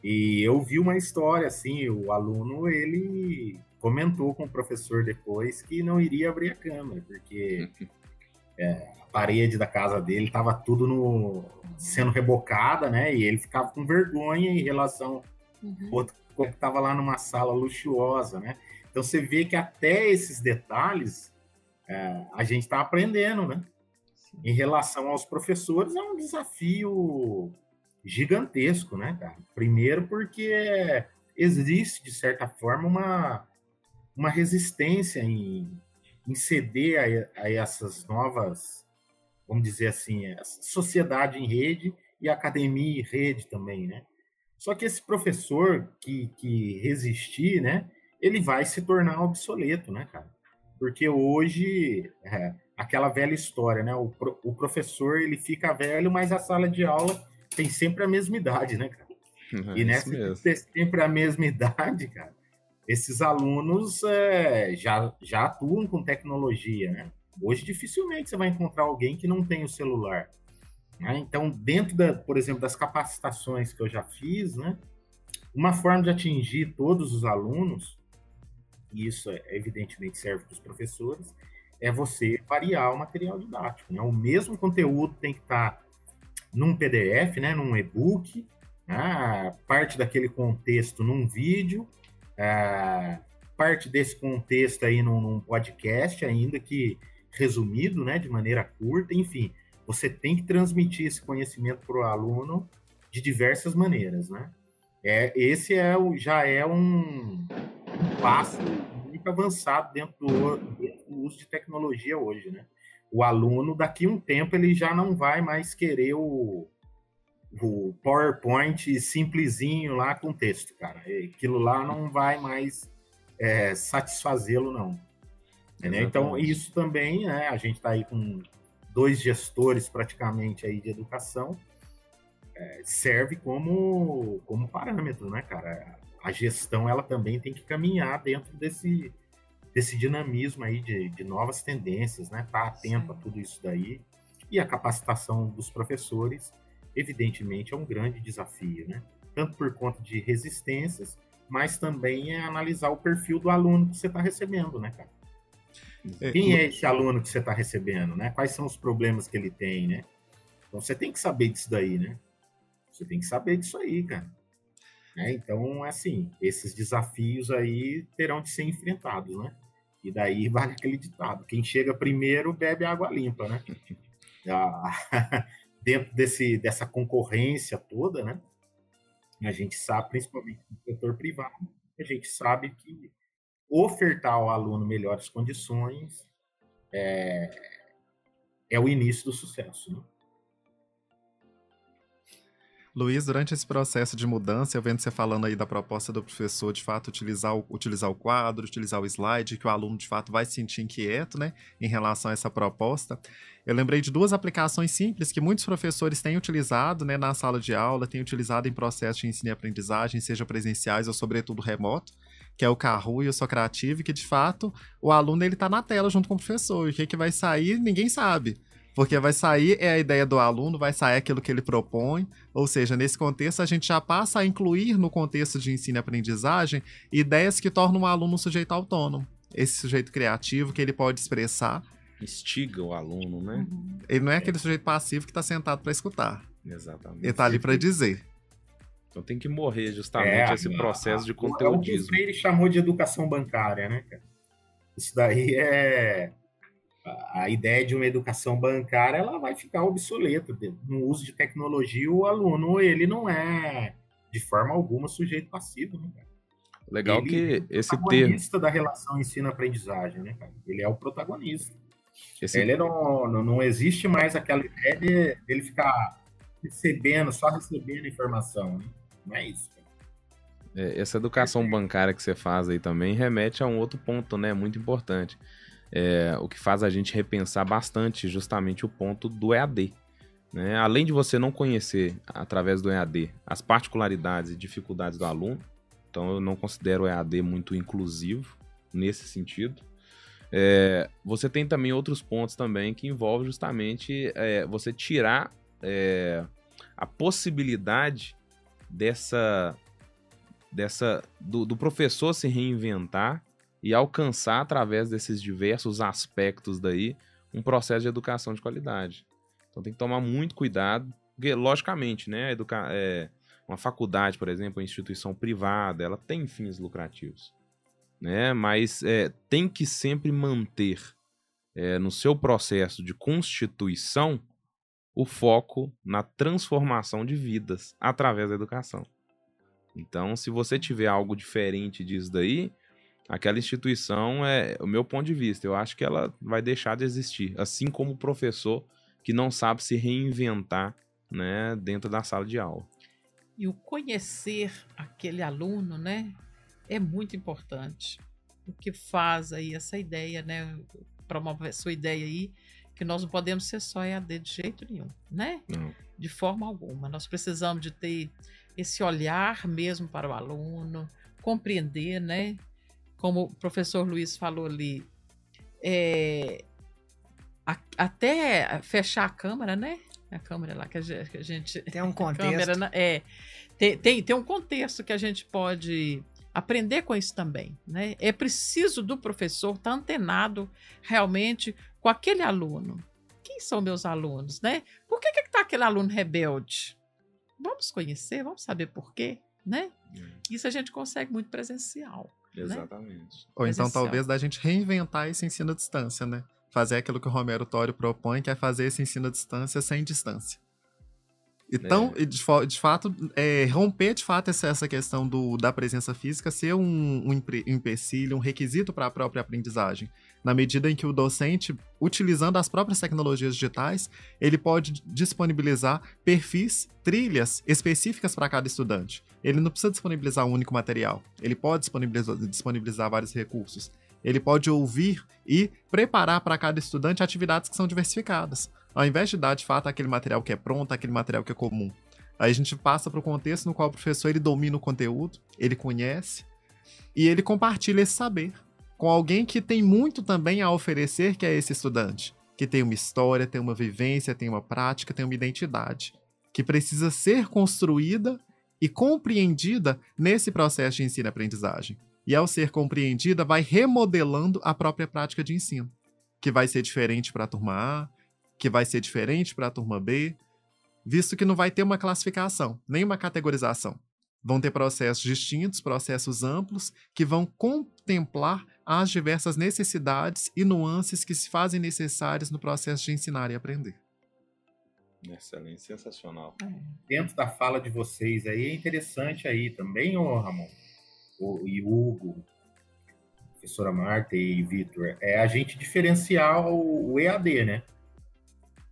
E eu vi uma história assim, o aluno ele comentou com o professor depois que não iria abrir a câmera, porque é, a parede da casa dele estava tudo no, sendo rebocada, né? E ele ficava com vergonha em relação uhum. outro que estava lá numa sala luxuosa, né? Então você vê que até esses detalhes é, a gente está aprendendo, né? Em relação aos professores, é um desafio gigantesco, né, cara? Primeiro porque existe, de certa forma, uma, uma resistência em, em ceder a, a essas novas, vamos dizer assim, sociedade em rede e academia em rede também, né? Só que esse professor que, que resistir, né, ele vai se tornar obsoleto, né, cara? porque hoje é, aquela velha história, né? O, o, professor ele fica velho, mas a sala de aula tem sempre a mesma idade, né, cara? É, e nessa ter sempre a mesma idade, cara, esses alunos é, já, já atuam com tecnologia, né? Hoje dificilmente você vai encontrar alguém que não tem o celular. Né? Então, dentro, da, por exemplo, das capacitações que eu já fiz, né? Uma forma de atingir todos os alunos e isso é, evidentemente serve para os professores, é você variar o material didático. Né? O mesmo conteúdo tem que estar tá num PDF, né, num e-book, né? parte daquele contexto num vídeo, é, parte desse contexto aí num, num, podcast, ainda que resumido, né, de maneira curta, enfim, você tem que transmitir esse conhecimento para o aluno de diversas maneiras, né? É, esse é o, já é um passo muito avançado dentro do, dentro do uso de tecnologia hoje, né? O aluno, daqui a um tempo, ele já não vai mais querer o, o PowerPoint simplesinho lá com texto, cara. Aquilo lá não vai mais é, satisfazê-lo, não. Né? Então, isso também, né, a gente está aí com dois gestores praticamente aí de educação, é, serve como, como parâmetro, né, cara? A gestão, ela também tem que caminhar dentro desse, desse dinamismo aí de, de novas tendências, né? Tá atento Sim. a tudo isso daí. E a capacitação dos professores, evidentemente, é um grande desafio, né? Tanto por conta de resistências, mas também é analisar o perfil do aluno que você está recebendo, né, cara? É, Quem é esse aluno que você está recebendo, né? Quais são os problemas que ele tem, né? Então você tem que saber disso daí, né? Você tem que saber disso aí, cara. Né? Então, assim, esses desafios aí terão de ser enfrentados, né? E daí vale aquele ditado: quem chega primeiro bebe água limpa, né? Ah, dentro desse, dessa concorrência toda, né? A gente sabe, principalmente no setor privado, a gente sabe que ofertar ao aluno melhores condições é, é o início do sucesso. Né? Luiz, durante esse processo de mudança, eu vendo você falando aí da proposta do professor, de fato, utilizar o, utilizar o quadro, utilizar o slide, que o aluno, de fato, vai se sentir inquieto, né, em relação a essa proposta. Eu lembrei de duas aplicações simples que muitos professores têm utilizado, né, na sala de aula, têm utilizado em processos de ensino e aprendizagem, seja presenciais ou, sobretudo, remoto, que é o Kahoot e o Socrative, que, de fato, o aluno, ele tá na tela junto com o professor, e o que, que vai sair, ninguém sabe. Porque vai sair é a ideia do aluno, vai sair aquilo que ele propõe, ou seja, nesse contexto a gente já passa a incluir no contexto de ensino e aprendizagem ideias que tornam o aluno um sujeito autônomo, esse sujeito criativo que ele pode expressar. Instiga o aluno, né? Uhum. Ele não é aquele sujeito passivo que está sentado para escutar. Exatamente. Ele está ali para dizer. Então tem que morrer justamente é, esse processo a, de conteúdismo. O que o Freire chamou de educação bancária, né, cara? Isso daí é a ideia de uma educação bancária ela vai ficar obsoleta no uso de tecnologia o aluno ele não é de forma alguma sujeito passivo né, cara? legal ele que é esse termo da relação ensino-aprendizagem né cara? ele é o protagonista esse... ele não, não, não existe mais aquela ideia de, dele ficar recebendo só recebendo informação né? não é isso é, essa educação bancária que você faz aí também remete a um outro ponto né muito importante é, o que faz a gente repensar bastante justamente o ponto do EAD. Né? Além de você não conhecer, através do EAD, as particularidades e dificuldades do aluno, então eu não considero o EAD muito inclusivo nesse sentido. É, você tem também outros pontos também que envolvem justamente é, você tirar é, a possibilidade dessa, dessa do, do professor se reinventar e alcançar, através desses diversos aspectos daí, um processo de educação de qualidade. Então tem que tomar muito cuidado, porque, logicamente, né, é, uma faculdade, por exemplo, uma instituição privada, ela tem fins lucrativos, né, mas é, tem que sempre manter é, no seu processo de constituição o foco na transformação de vidas através da educação. Então, se você tiver algo diferente disso daí, aquela instituição é o meu ponto de vista. Eu acho que ela vai deixar de existir, assim como o professor que não sabe se reinventar, né, dentro da sala de aula. E o conhecer aquele aluno, né, é muito importante. O que faz aí essa ideia, né, promove a sua ideia aí, que nós não podemos ser só EAD de jeito nenhum, né? Não. De forma alguma. Nós precisamos de ter esse olhar mesmo para o aluno, compreender, né? Como o professor Luiz falou ali, é, a, até fechar a câmera, né? A câmera lá que a gente. Que a gente tem um contexto. Câmera, é, tem, tem, tem um contexto que a gente pode aprender com isso também. Né? É preciso do professor estar tá antenado realmente com aquele aluno. Quem são meus alunos, né? Por que está aquele aluno rebelde? Vamos conhecer, vamos saber por quê, né? É. Isso a gente consegue muito presencial. Né? Exatamente. Né? Ou então, talvez, da gente reinventar esse ensino à distância, né? Fazer aquilo que o Romero Tório propõe, que é fazer esse ensino à distância sem distância. Então, é. de, de, fato, é, romper de fato essa, essa questão do, da presença física ser um, um empecilho, um requisito para a própria aprendizagem. Na medida em que o docente, utilizando as próprias tecnologias digitais, ele pode disponibilizar perfis, trilhas específicas para cada estudante. Ele não precisa disponibilizar um único material, ele pode disponibilizar, disponibilizar vários recursos. Ele pode ouvir e preparar para cada estudante atividades que são diversificadas. Ao invés de dar de fato aquele material que é pronto, aquele material que é comum. Aí a gente passa para o contexto no qual o professor ele domina o conteúdo, ele conhece e ele compartilha esse saber com alguém que tem muito também a oferecer, que é esse estudante, que tem uma história, tem uma vivência, tem uma prática, tem uma identidade, que precisa ser construída e compreendida nesse processo de ensino-aprendizagem. E ao ser compreendida, vai remodelando a própria prática de ensino, que vai ser diferente para a turma A, que vai ser diferente para a turma B, visto que não vai ter uma classificação, nem uma categorização. Vão ter processos distintos, processos amplos, que vão contemplar as diversas necessidades e nuances que se fazem necessárias no processo de ensinar e aprender. Excelente, sensacional. É. Dentro da fala de vocês aí, é interessante aí também, ô Ramon, o, e Hugo, professora Marta e Vitor, é a gente diferenciar o, o EAD, né?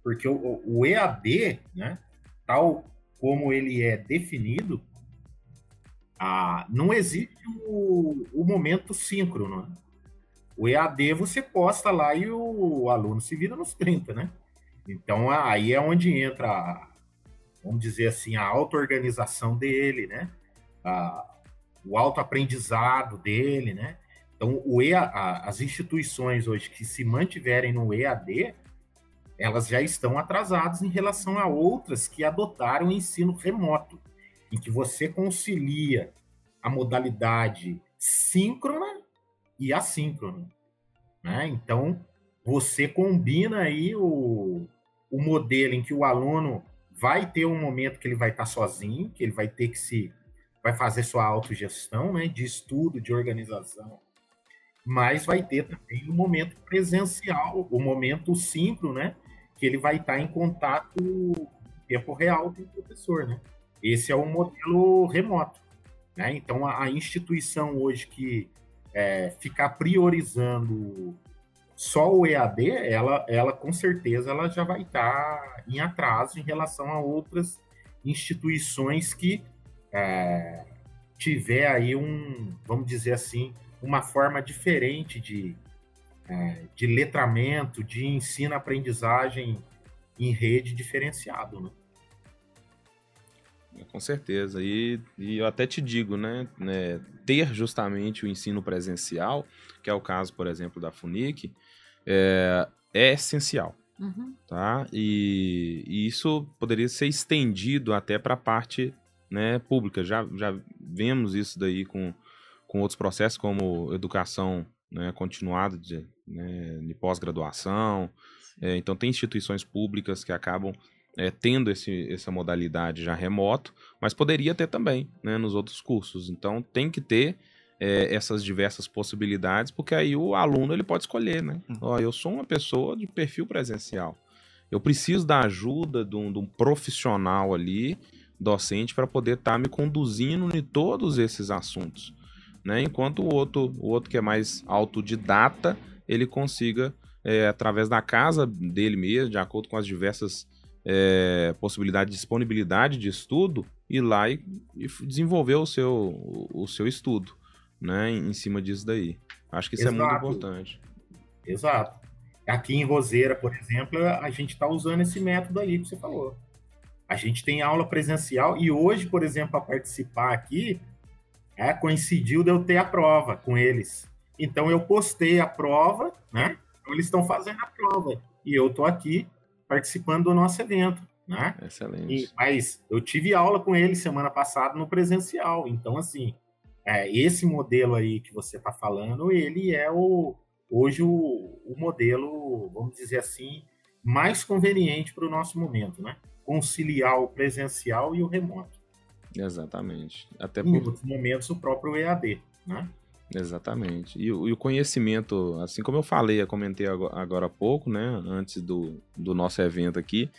Porque o, o EAD, né, tal como ele é definido, ah, não existe o, o, momento síncrono. Né? O EAD você posta lá e o, o, aluno se vira nos 30, né? Então aí é onde entra, vamos dizer assim, a auto-organização dele, né? Ah, o autoaprendizado dele, né? Então, o EA, as instituições hoje que se mantiverem no EAD, elas já estão atrasadas em relação a outras que adotaram o ensino remoto, em que você concilia a modalidade síncrona e assíncrona. Né? Então, você combina aí o, o modelo em que o aluno vai ter um momento que ele vai estar sozinho, que ele vai ter que se vai fazer sua autogestão, né, de estudo, de organização, mas vai ter também o um momento presencial, o um momento síncrono, né, que ele vai estar em contato em tempo real com o professor, né? Esse é o modelo remoto, né? Então a, a instituição hoje que é, ficar priorizando só o EAD, ela, ela com certeza ela já vai estar em atraso em relação a outras instituições que é, tiver aí um, vamos dizer assim, uma forma diferente de, é, de letramento, de ensino-aprendizagem em rede diferenciado, né? Com certeza. E, e eu até te digo, né, né, ter justamente o ensino presencial, que é o caso, por exemplo, da FUNIC, é, é essencial. Uhum. Tá? E, e, isso poderia ser estendido até para a parte né, pública. Já, já vemos isso daí com, com outros processos, como educação né, continuada de, né, de pós-graduação. É, então, tem instituições públicas que acabam é, tendo esse, essa modalidade já remoto, mas poderia ter também né, nos outros cursos. Então, tem que ter é, essas diversas possibilidades, porque aí o aluno ele pode escolher, né? Uhum. Ó, eu sou uma pessoa de perfil presencial. Eu preciso da ajuda de um, de um profissional ali, docente, para poder estar tá me conduzindo em todos esses assuntos né? Enquanto o outro, o outro que é mais autodidata, ele consiga, é, através da casa dele mesmo, de acordo com as diversas é, possibilidades de disponibilidade de estudo, ir lá e, e desenvolver o seu, o, o, seu estudo, né? Em, em cima disso daí. Acho que isso Exato. é muito importante. Exato. Aqui em Roseira, por exemplo, a gente está usando esse método aí que você falou. A gente tem aula presencial e hoje, por exemplo, para participar aqui, é, coincidiu de eu ter a prova com eles. Então eu postei a prova, né? Então eles estão fazendo a prova e eu estou aqui participando do nosso evento, né? Excelente. E, mas eu tive aula com eles semana passada no presencial. Então assim, é, esse modelo aí que você está falando, ele é o hoje o, o modelo, vamos dizer assim, mais conveniente para o nosso momento, né? Conciliar o presencial e o remoto. Exatamente. Até em por... outros momentos, o próprio EAD, né? Exatamente. E, e, o conhecimento, assim como eu falei, eu comentei agora, há pouco, né, antes do, do nosso evento aqui,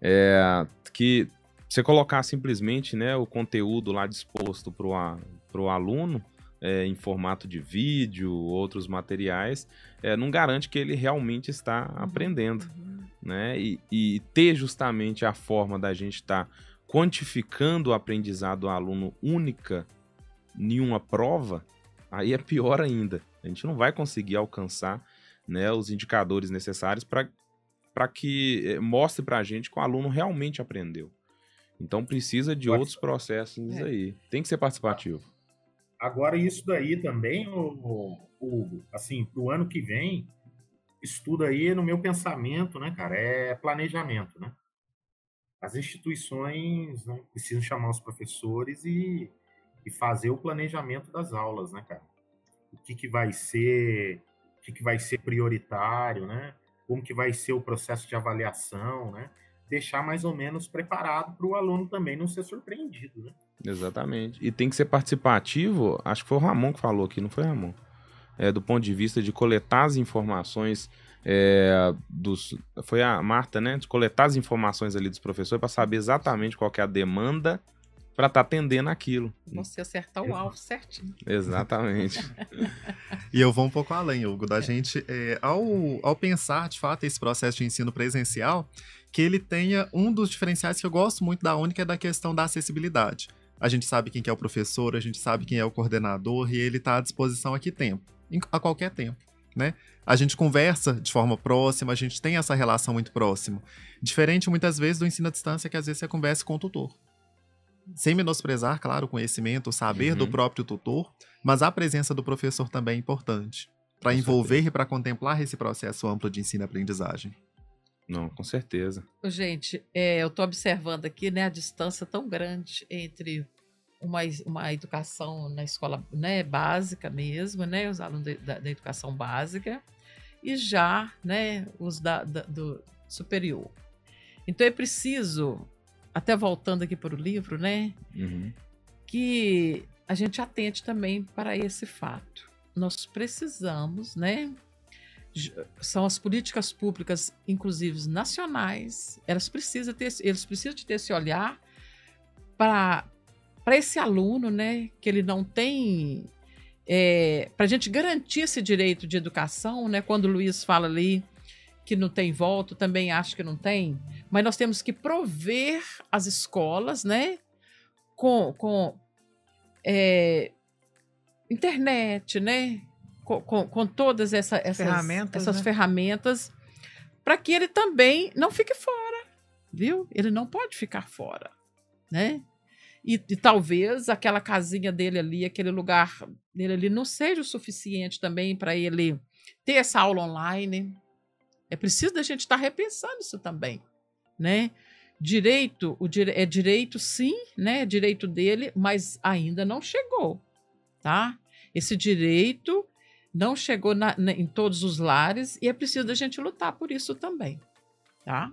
é que você colocar simplesmente né, o conteúdo lá disposto para o aluno, é, em formato de vídeo, outros materiais, é, não garante que ele realmente está Uhum. aprendendo. Né? E, e ter justamente a forma da gente estar quantificando o aprendizado do aluno única em uma prova, aí é pior ainda. A gente não vai conseguir alcançar né, os indicadores necessários para que eh, mostre para a gente que o aluno realmente aprendeu. Então precisa de Pode- outros processos É. aí. Tem que ser participativo. Agora, isso daí também, o, Hugo, assim, pro ano que vem, estudo aí no meu pensamento, né, cara, é planejamento, né? As instituições né, precisam chamar os professores e, e fazer o planejamento das aulas, né, cara? O que, que vai ser, o que, que vai ser prioritário, né? Como que vai ser o processo de avaliação, né? Deixar mais ou menos preparado para o aluno também não ser surpreendido, né? Exatamente. E tem que ser participativo, acho que foi o Ramon que falou aqui, não foi Ramon? É, do ponto de vista de coletar as informações é, dos. Foi a Marta, né? De coletar as informações ali dos professores para saber exatamente qual é a demanda para estar atendendo aquilo. Você acertar o alvo certinho. Exatamente. E eu vou um pouco além, Hugo, da gente, é, ao, ao pensar, de fato, esse processo de ensino presencial, que ele tenha um dos diferenciais que eu gosto muito da Única, é da questão da acessibilidade. A gente sabe quem que é o professor, a gente sabe quem é o coordenador, e ele está à disposição a que tempo? Em- A qualquer tempo, né? A gente conversa de forma próxima, a gente tem essa relação muito próxima. Diferente, muitas vezes, do ensino à distância, que às vezes você conversa com o tutor. Sem menosprezar, claro, o conhecimento, o saber do Uhum. próprio tutor, mas a presença do professor também é importante para envolver e para contemplar esse processo amplo de ensino e aprendizagem. Não, com certeza. Gente, é, eu estou observando aqui né, a distância tão grande entre uma, uma educação na escola né, básica mesmo, né, os alunos de- da, da educação básica, e já né, os da, da- do superior. Então é preciso, até voltando aqui para o livro, né, Uhum. que a gente atente também para esse fato. Nós precisamos, né? São as políticas públicas, inclusive nacionais, elas precisam ter, eles precisam de ter esse olhar para esse aluno, né? Que ele não tem. para a gente garantir esse direito de educação, né? Quando o Luiz fala ali que não tem voto, também acho que não tem, mas nós temos que prover as escolas, né? Com, com é, internet, né? Com, com, com todas essa, essas Ferramentas, essas né? ferramentas, para que ele também não fique fora, viu? Ele não pode ficar fora, né? E, e talvez aquela casinha dele ali, aquele lugar dele ali, não seja o suficiente também para ele ter essa aula online. É preciso da gente estar repensando isso também, né? Direito, o dire é direito sim, né? É direito dele, mas ainda não chegou, tá? Esse direito não chegou na- na- em todos os lares e é preciso da gente lutar por isso também, tá?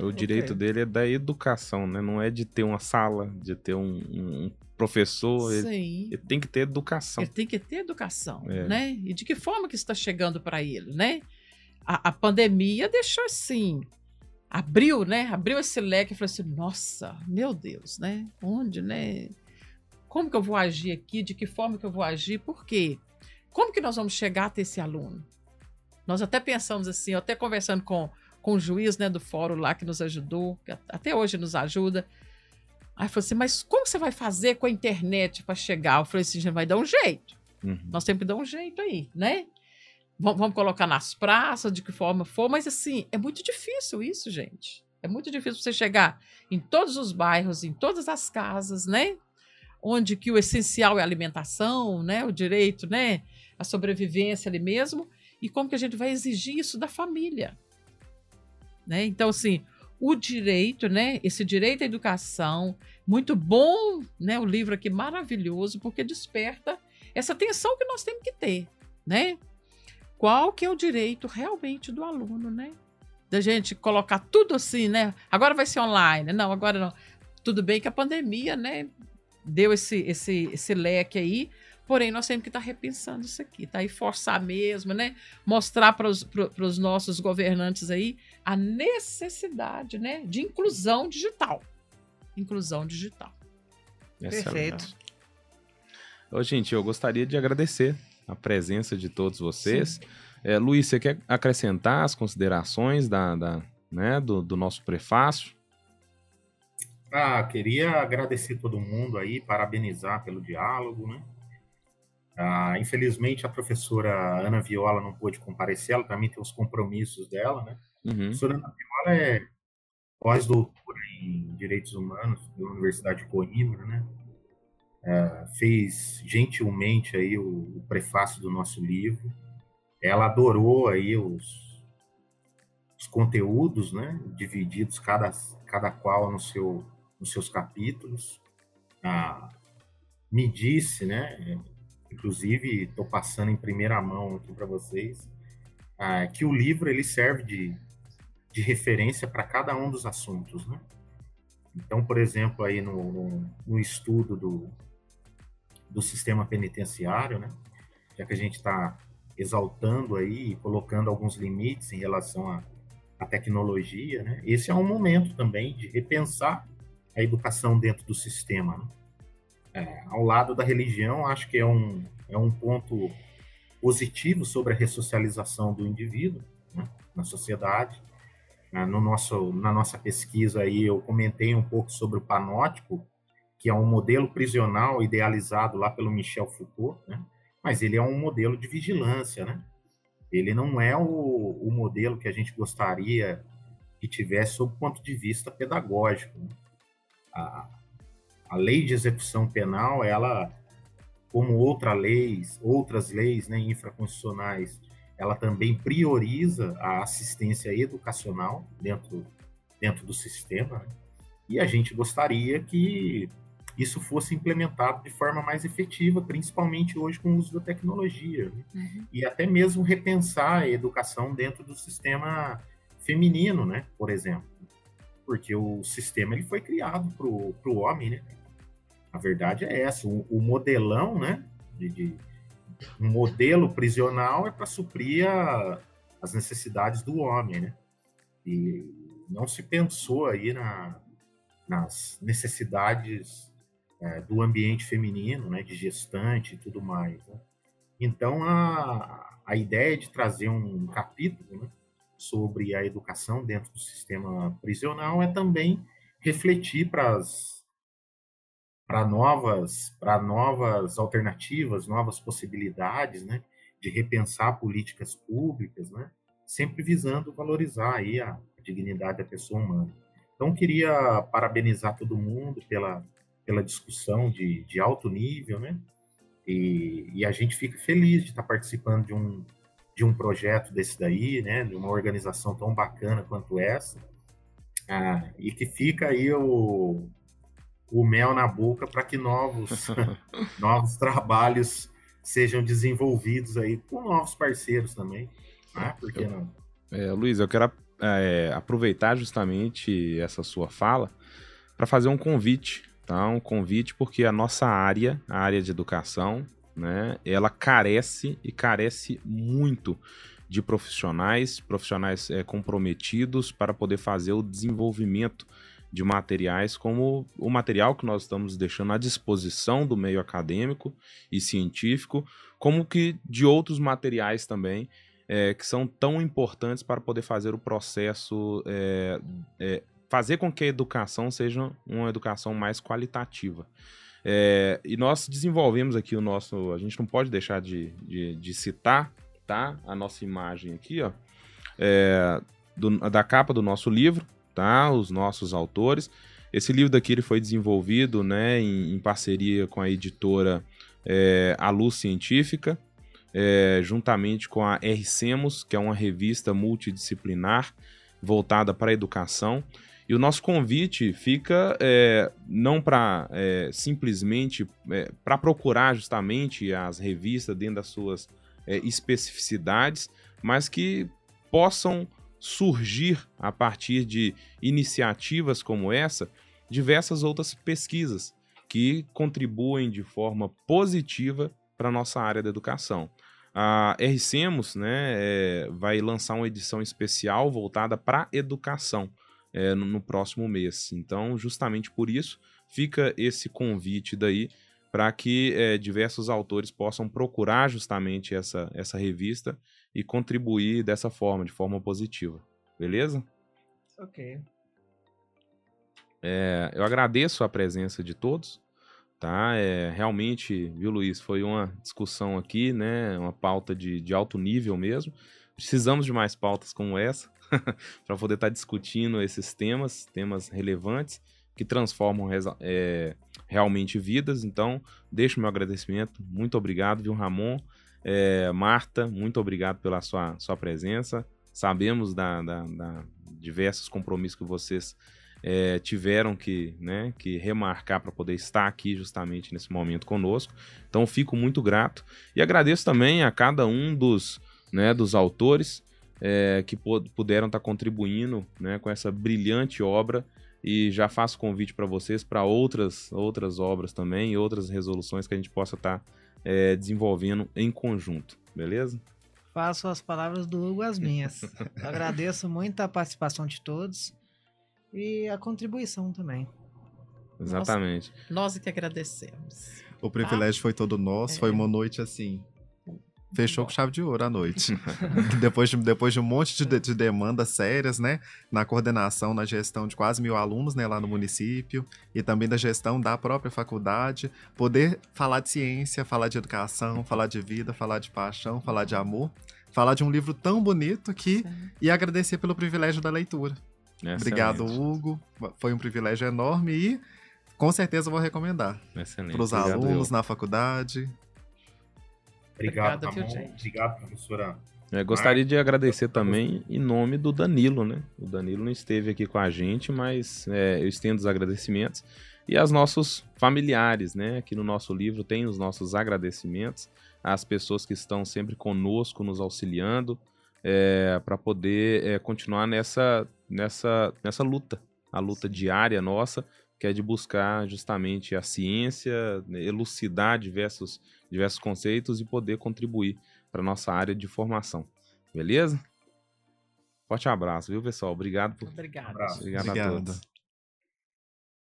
O direito dele é da educação, né? Não é de ter uma sala, de ter um, um professor. Ele, Sim. ele tem que ter educação. Ele tem que ter educação, É. né? E de que forma que isso está chegando para ele, né? A, a pandemia deixou assim, abriu, né? Abriu esse leque e falou assim, nossa, meu Deus, né? Onde, né? Como que eu vou agir aqui? De que forma que eu vou agir? Por quê? Como que nós vamos chegar até esse aluno? Nós até pensamos assim, até conversando com, com o juiz né, do fórum lá que nos ajudou, que até hoje nos ajuda. Aí falou assim, mas como você vai fazer com a internet para chegar? Eu falei assim, vai dar um jeito. Uhum. Nós temos que dar um jeito aí, né? Vamos, colocar nas praças, de que forma for, mas assim, é muito difícil isso, gente. É muito difícil você chegar em todos os bairros, em todas as casas, né? Onde que o essencial é a alimentação, né? O direito, né? A sobrevivência ali mesmo. E como que a gente vai exigir isso da família? Né? Então, assim, o direito, né? Esse direito à educação, muito bom, né? O livro aqui maravilhoso, porque desperta essa atenção que nós temos que ter, né? Qual que é o direito realmente do aluno, né? Da gente colocar tudo assim, né? Agora vai ser online. Não, agora não. Tudo bem que a pandemia, né? Deu esse, esse, esse leque aí, porém nós temos que estar repensando isso aqui, tá? E forçar mesmo, né? Mostrar para os nossos governantes aí a necessidade, né? De inclusão digital. inclusão digital. Perfeito. Ô, gente, eu gostaria de agradecer a presença de todos vocês. É, Luiz, você quer acrescentar as considerações da, da, né, do, do nosso prefácio? Ah, queria agradecer todo mundo aí, parabenizar pelo diálogo, né? Ah, infelizmente a professora Ana Viola não pôde comparecer, ela também tem os compromissos dela, né? Uhum. A professora Ana Viola é pós-doutora em Direitos Humanos pela Universidade de Coimbra, né? É, fez gentilmente aí o, o prefácio do nosso livro. Ela adorou aí os, os conteúdos, né? Divididos cada, cada qual no seu, nos seus capítulos. Ah, me disse, né? Inclusive, estou passando em primeira mão aqui para vocês, ah, que o livro ele serve de, de referência para cada um dos assuntos, né? Então, por exemplo, aí no, no, no estudo do, do sistema penitenciário, né? Já que a gente está exaltando aí, colocando alguns limites em relação à, à tecnologia, né? Esse é um momento também de repensar a educação dentro do sistema, né? É, ao lado da religião, acho que é um, é um ponto positivo sobre a ressocialização do indivíduo né, na sociedade. Ah, no nosso, na nossa pesquisa aí, eu comentei um pouco sobre o panótipo, que é um modelo prisional idealizado lá pelo Michel Foucault, né? mas ele é um modelo de vigilância, né? Ele não é o, o modelo que a gente gostaria que tivesse sob o ponto de vista pedagógico. Né? A, a lei de execução penal, ela, como outra leis, outras leis né, infraconstitucionais, ela também prioriza a assistência educacional dentro, dentro do sistema. Né? E a gente gostaria que isso fosse implementado de forma mais efetiva, principalmente hoje com o uso da tecnologia. Né? Uhum. E até mesmo repensar a educação dentro do sistema feminino, né? por exemplo. Porque o sistema ele foi criado para o homem, né? A verdade é essa. O, o modelão, né? De, de, um modelo prisional é para suprir a, as necessidades do homem, né? E não se pensou aí na, nas necessidades é, do ambiente feminino, né? De gestante e tudo mais. Né? Então, a, a ideia de trazer um capítulo né, sobre a educação dentro do sistema prisional é também refletir para para novas, para novas alternativas, novas possibilidades, né, de repensar políticas públicas, né, sempre visando valorizar aí a dignidade da pessoa humana. Então, queria parabenizar todo mundo pela, pela discussão de, de alto nível, né, e, e a gente fica feliz de estar participando de um, de um projeto desse daí, né, de uma organização tão bacana quanto essa, ah, e que fica aí o, o mel na boca para que novos, novos trabalhos sejam desenvolvidos aí com novos parceiros também. Né? Por que não? É, Luiz, eu quero é, aproveitar justamente essa sua fala para fazer um convite, tá? Um convite porque a nossa área, a área de educação, né, ela carece e carece muito de profissionais, profissionais é, comprometidos para poder fazer o desenvolvimento de materiais como o material que nós estamos deixando à disposição do meio acadêmico e científico, como que de outros materiais também é, que são tão importantes para poder fazer o processo, é, fazer com que a educação seja uma educação mais qualitativa. É, e nós desenvolvemos aqui o nosso, a gente não pode deixar de, de, de citar, tá? A nossa imagem aqui, ó, é, do, da capa do nosso livro, tá? Os nossos autores. Esse livro daqui ele foi desenvolvido, né, em, em parceria com a editora é, A Luz Científica, é, juntamente com a RCemos, que é uma revista multidisciplinar voltada para a educação. E o nosso convite fica é, não para é, simplesmente é, para procurar justamente as revistas dentro das suas é, especificidades, mas que possam surgir a partir de iniciativas como essa diversas outras pesquisas que contribuem de forma positiva para a nossa área da educação. A RCemos né, é, vai lançar uma edição especial voltada para educação. É, no, no próximo mês. Então, justamente por isso, fica esse convite daí para que é, diversos autores possam procurar justamente essa, essa revista e contribuir dessa forma, de forma positiva. Beleza? Ok. É, eu agradeço a presença de todos, tá? É, realmente, viu, Luiz, foi uma discussão aqui, né? Uma pauta de, de alto nível mesmo. Precisamos de mais pautas como essa para poder estar tá discutindo esses temas, temas relevantes que transformam é, realmente vidas. Então, deixo meu agradecimento. Muito obrigado, viu, Ramon? É, Marta, muito obrigado pela sua, sua presença. Sabemos da, da, da diversos compromissos que vocês é, tiveram que, né, que remarcar para poder estar aqui justamente nesse momento conosco. Então, fico muito grato e agradeço também a cada um dos, né, dos autores é, que puderam estar tá contribuindo né, com essa brilhante obra e já faço convite para vocês para outras, outras obras também e outras resoluções que a gente possa estar tá, é, desenvolvendo em conjunto, beleza? Faço as palavras do Hugo as minhas. Agradeço muito a participação de todos e a contribuição também. Exatamente. Nós, nós é que agradecemos. O privilégio tá? foi todo nosso, é. foi uma noite assim Fechou com chave de ouro à noite. depois, de, depois de um monte de, de, demandas sérias, né? Na coordenação, na gestão de quase mil alunos, né? Lá no município. E também da gestão da própria faculdade. Poder falar de ciência, falar de educação, falar de vida, falar de paixão, falar de amor. Falar de um livro tão bonito que... Sim. E agradecer pelo privilégio da leitura. Excelente. Obrigado, Hugo. Foi um privilégio enorme e... Com certeza vou recomendar. Para os alunos eu. na faculdade. Obrigado, Obrigado, Ramon. Obrigado, professora. É, gostaria de agradecer também em nome do Danilo, né? O Danilo não esteve aqui com a gente, mas é, eu estendo os agradecimentos. E aos nossos familiares, né? Aqui no nosso livro tem os nossos agradecimentos às pessoas que estão sempre conosco, nos auxiliando, é, para poder é, continuar nessa, nessa, nessa luta, a luta diária nossa, que é de buscar justamente a ciência, elucidar diversos diversos conceitos e poder contribuir para nossa área de formação. Beleza? Forte abraço, viu, pessoal? Obrigado por. Obrigado. Obrigado, Obrigado. a todos.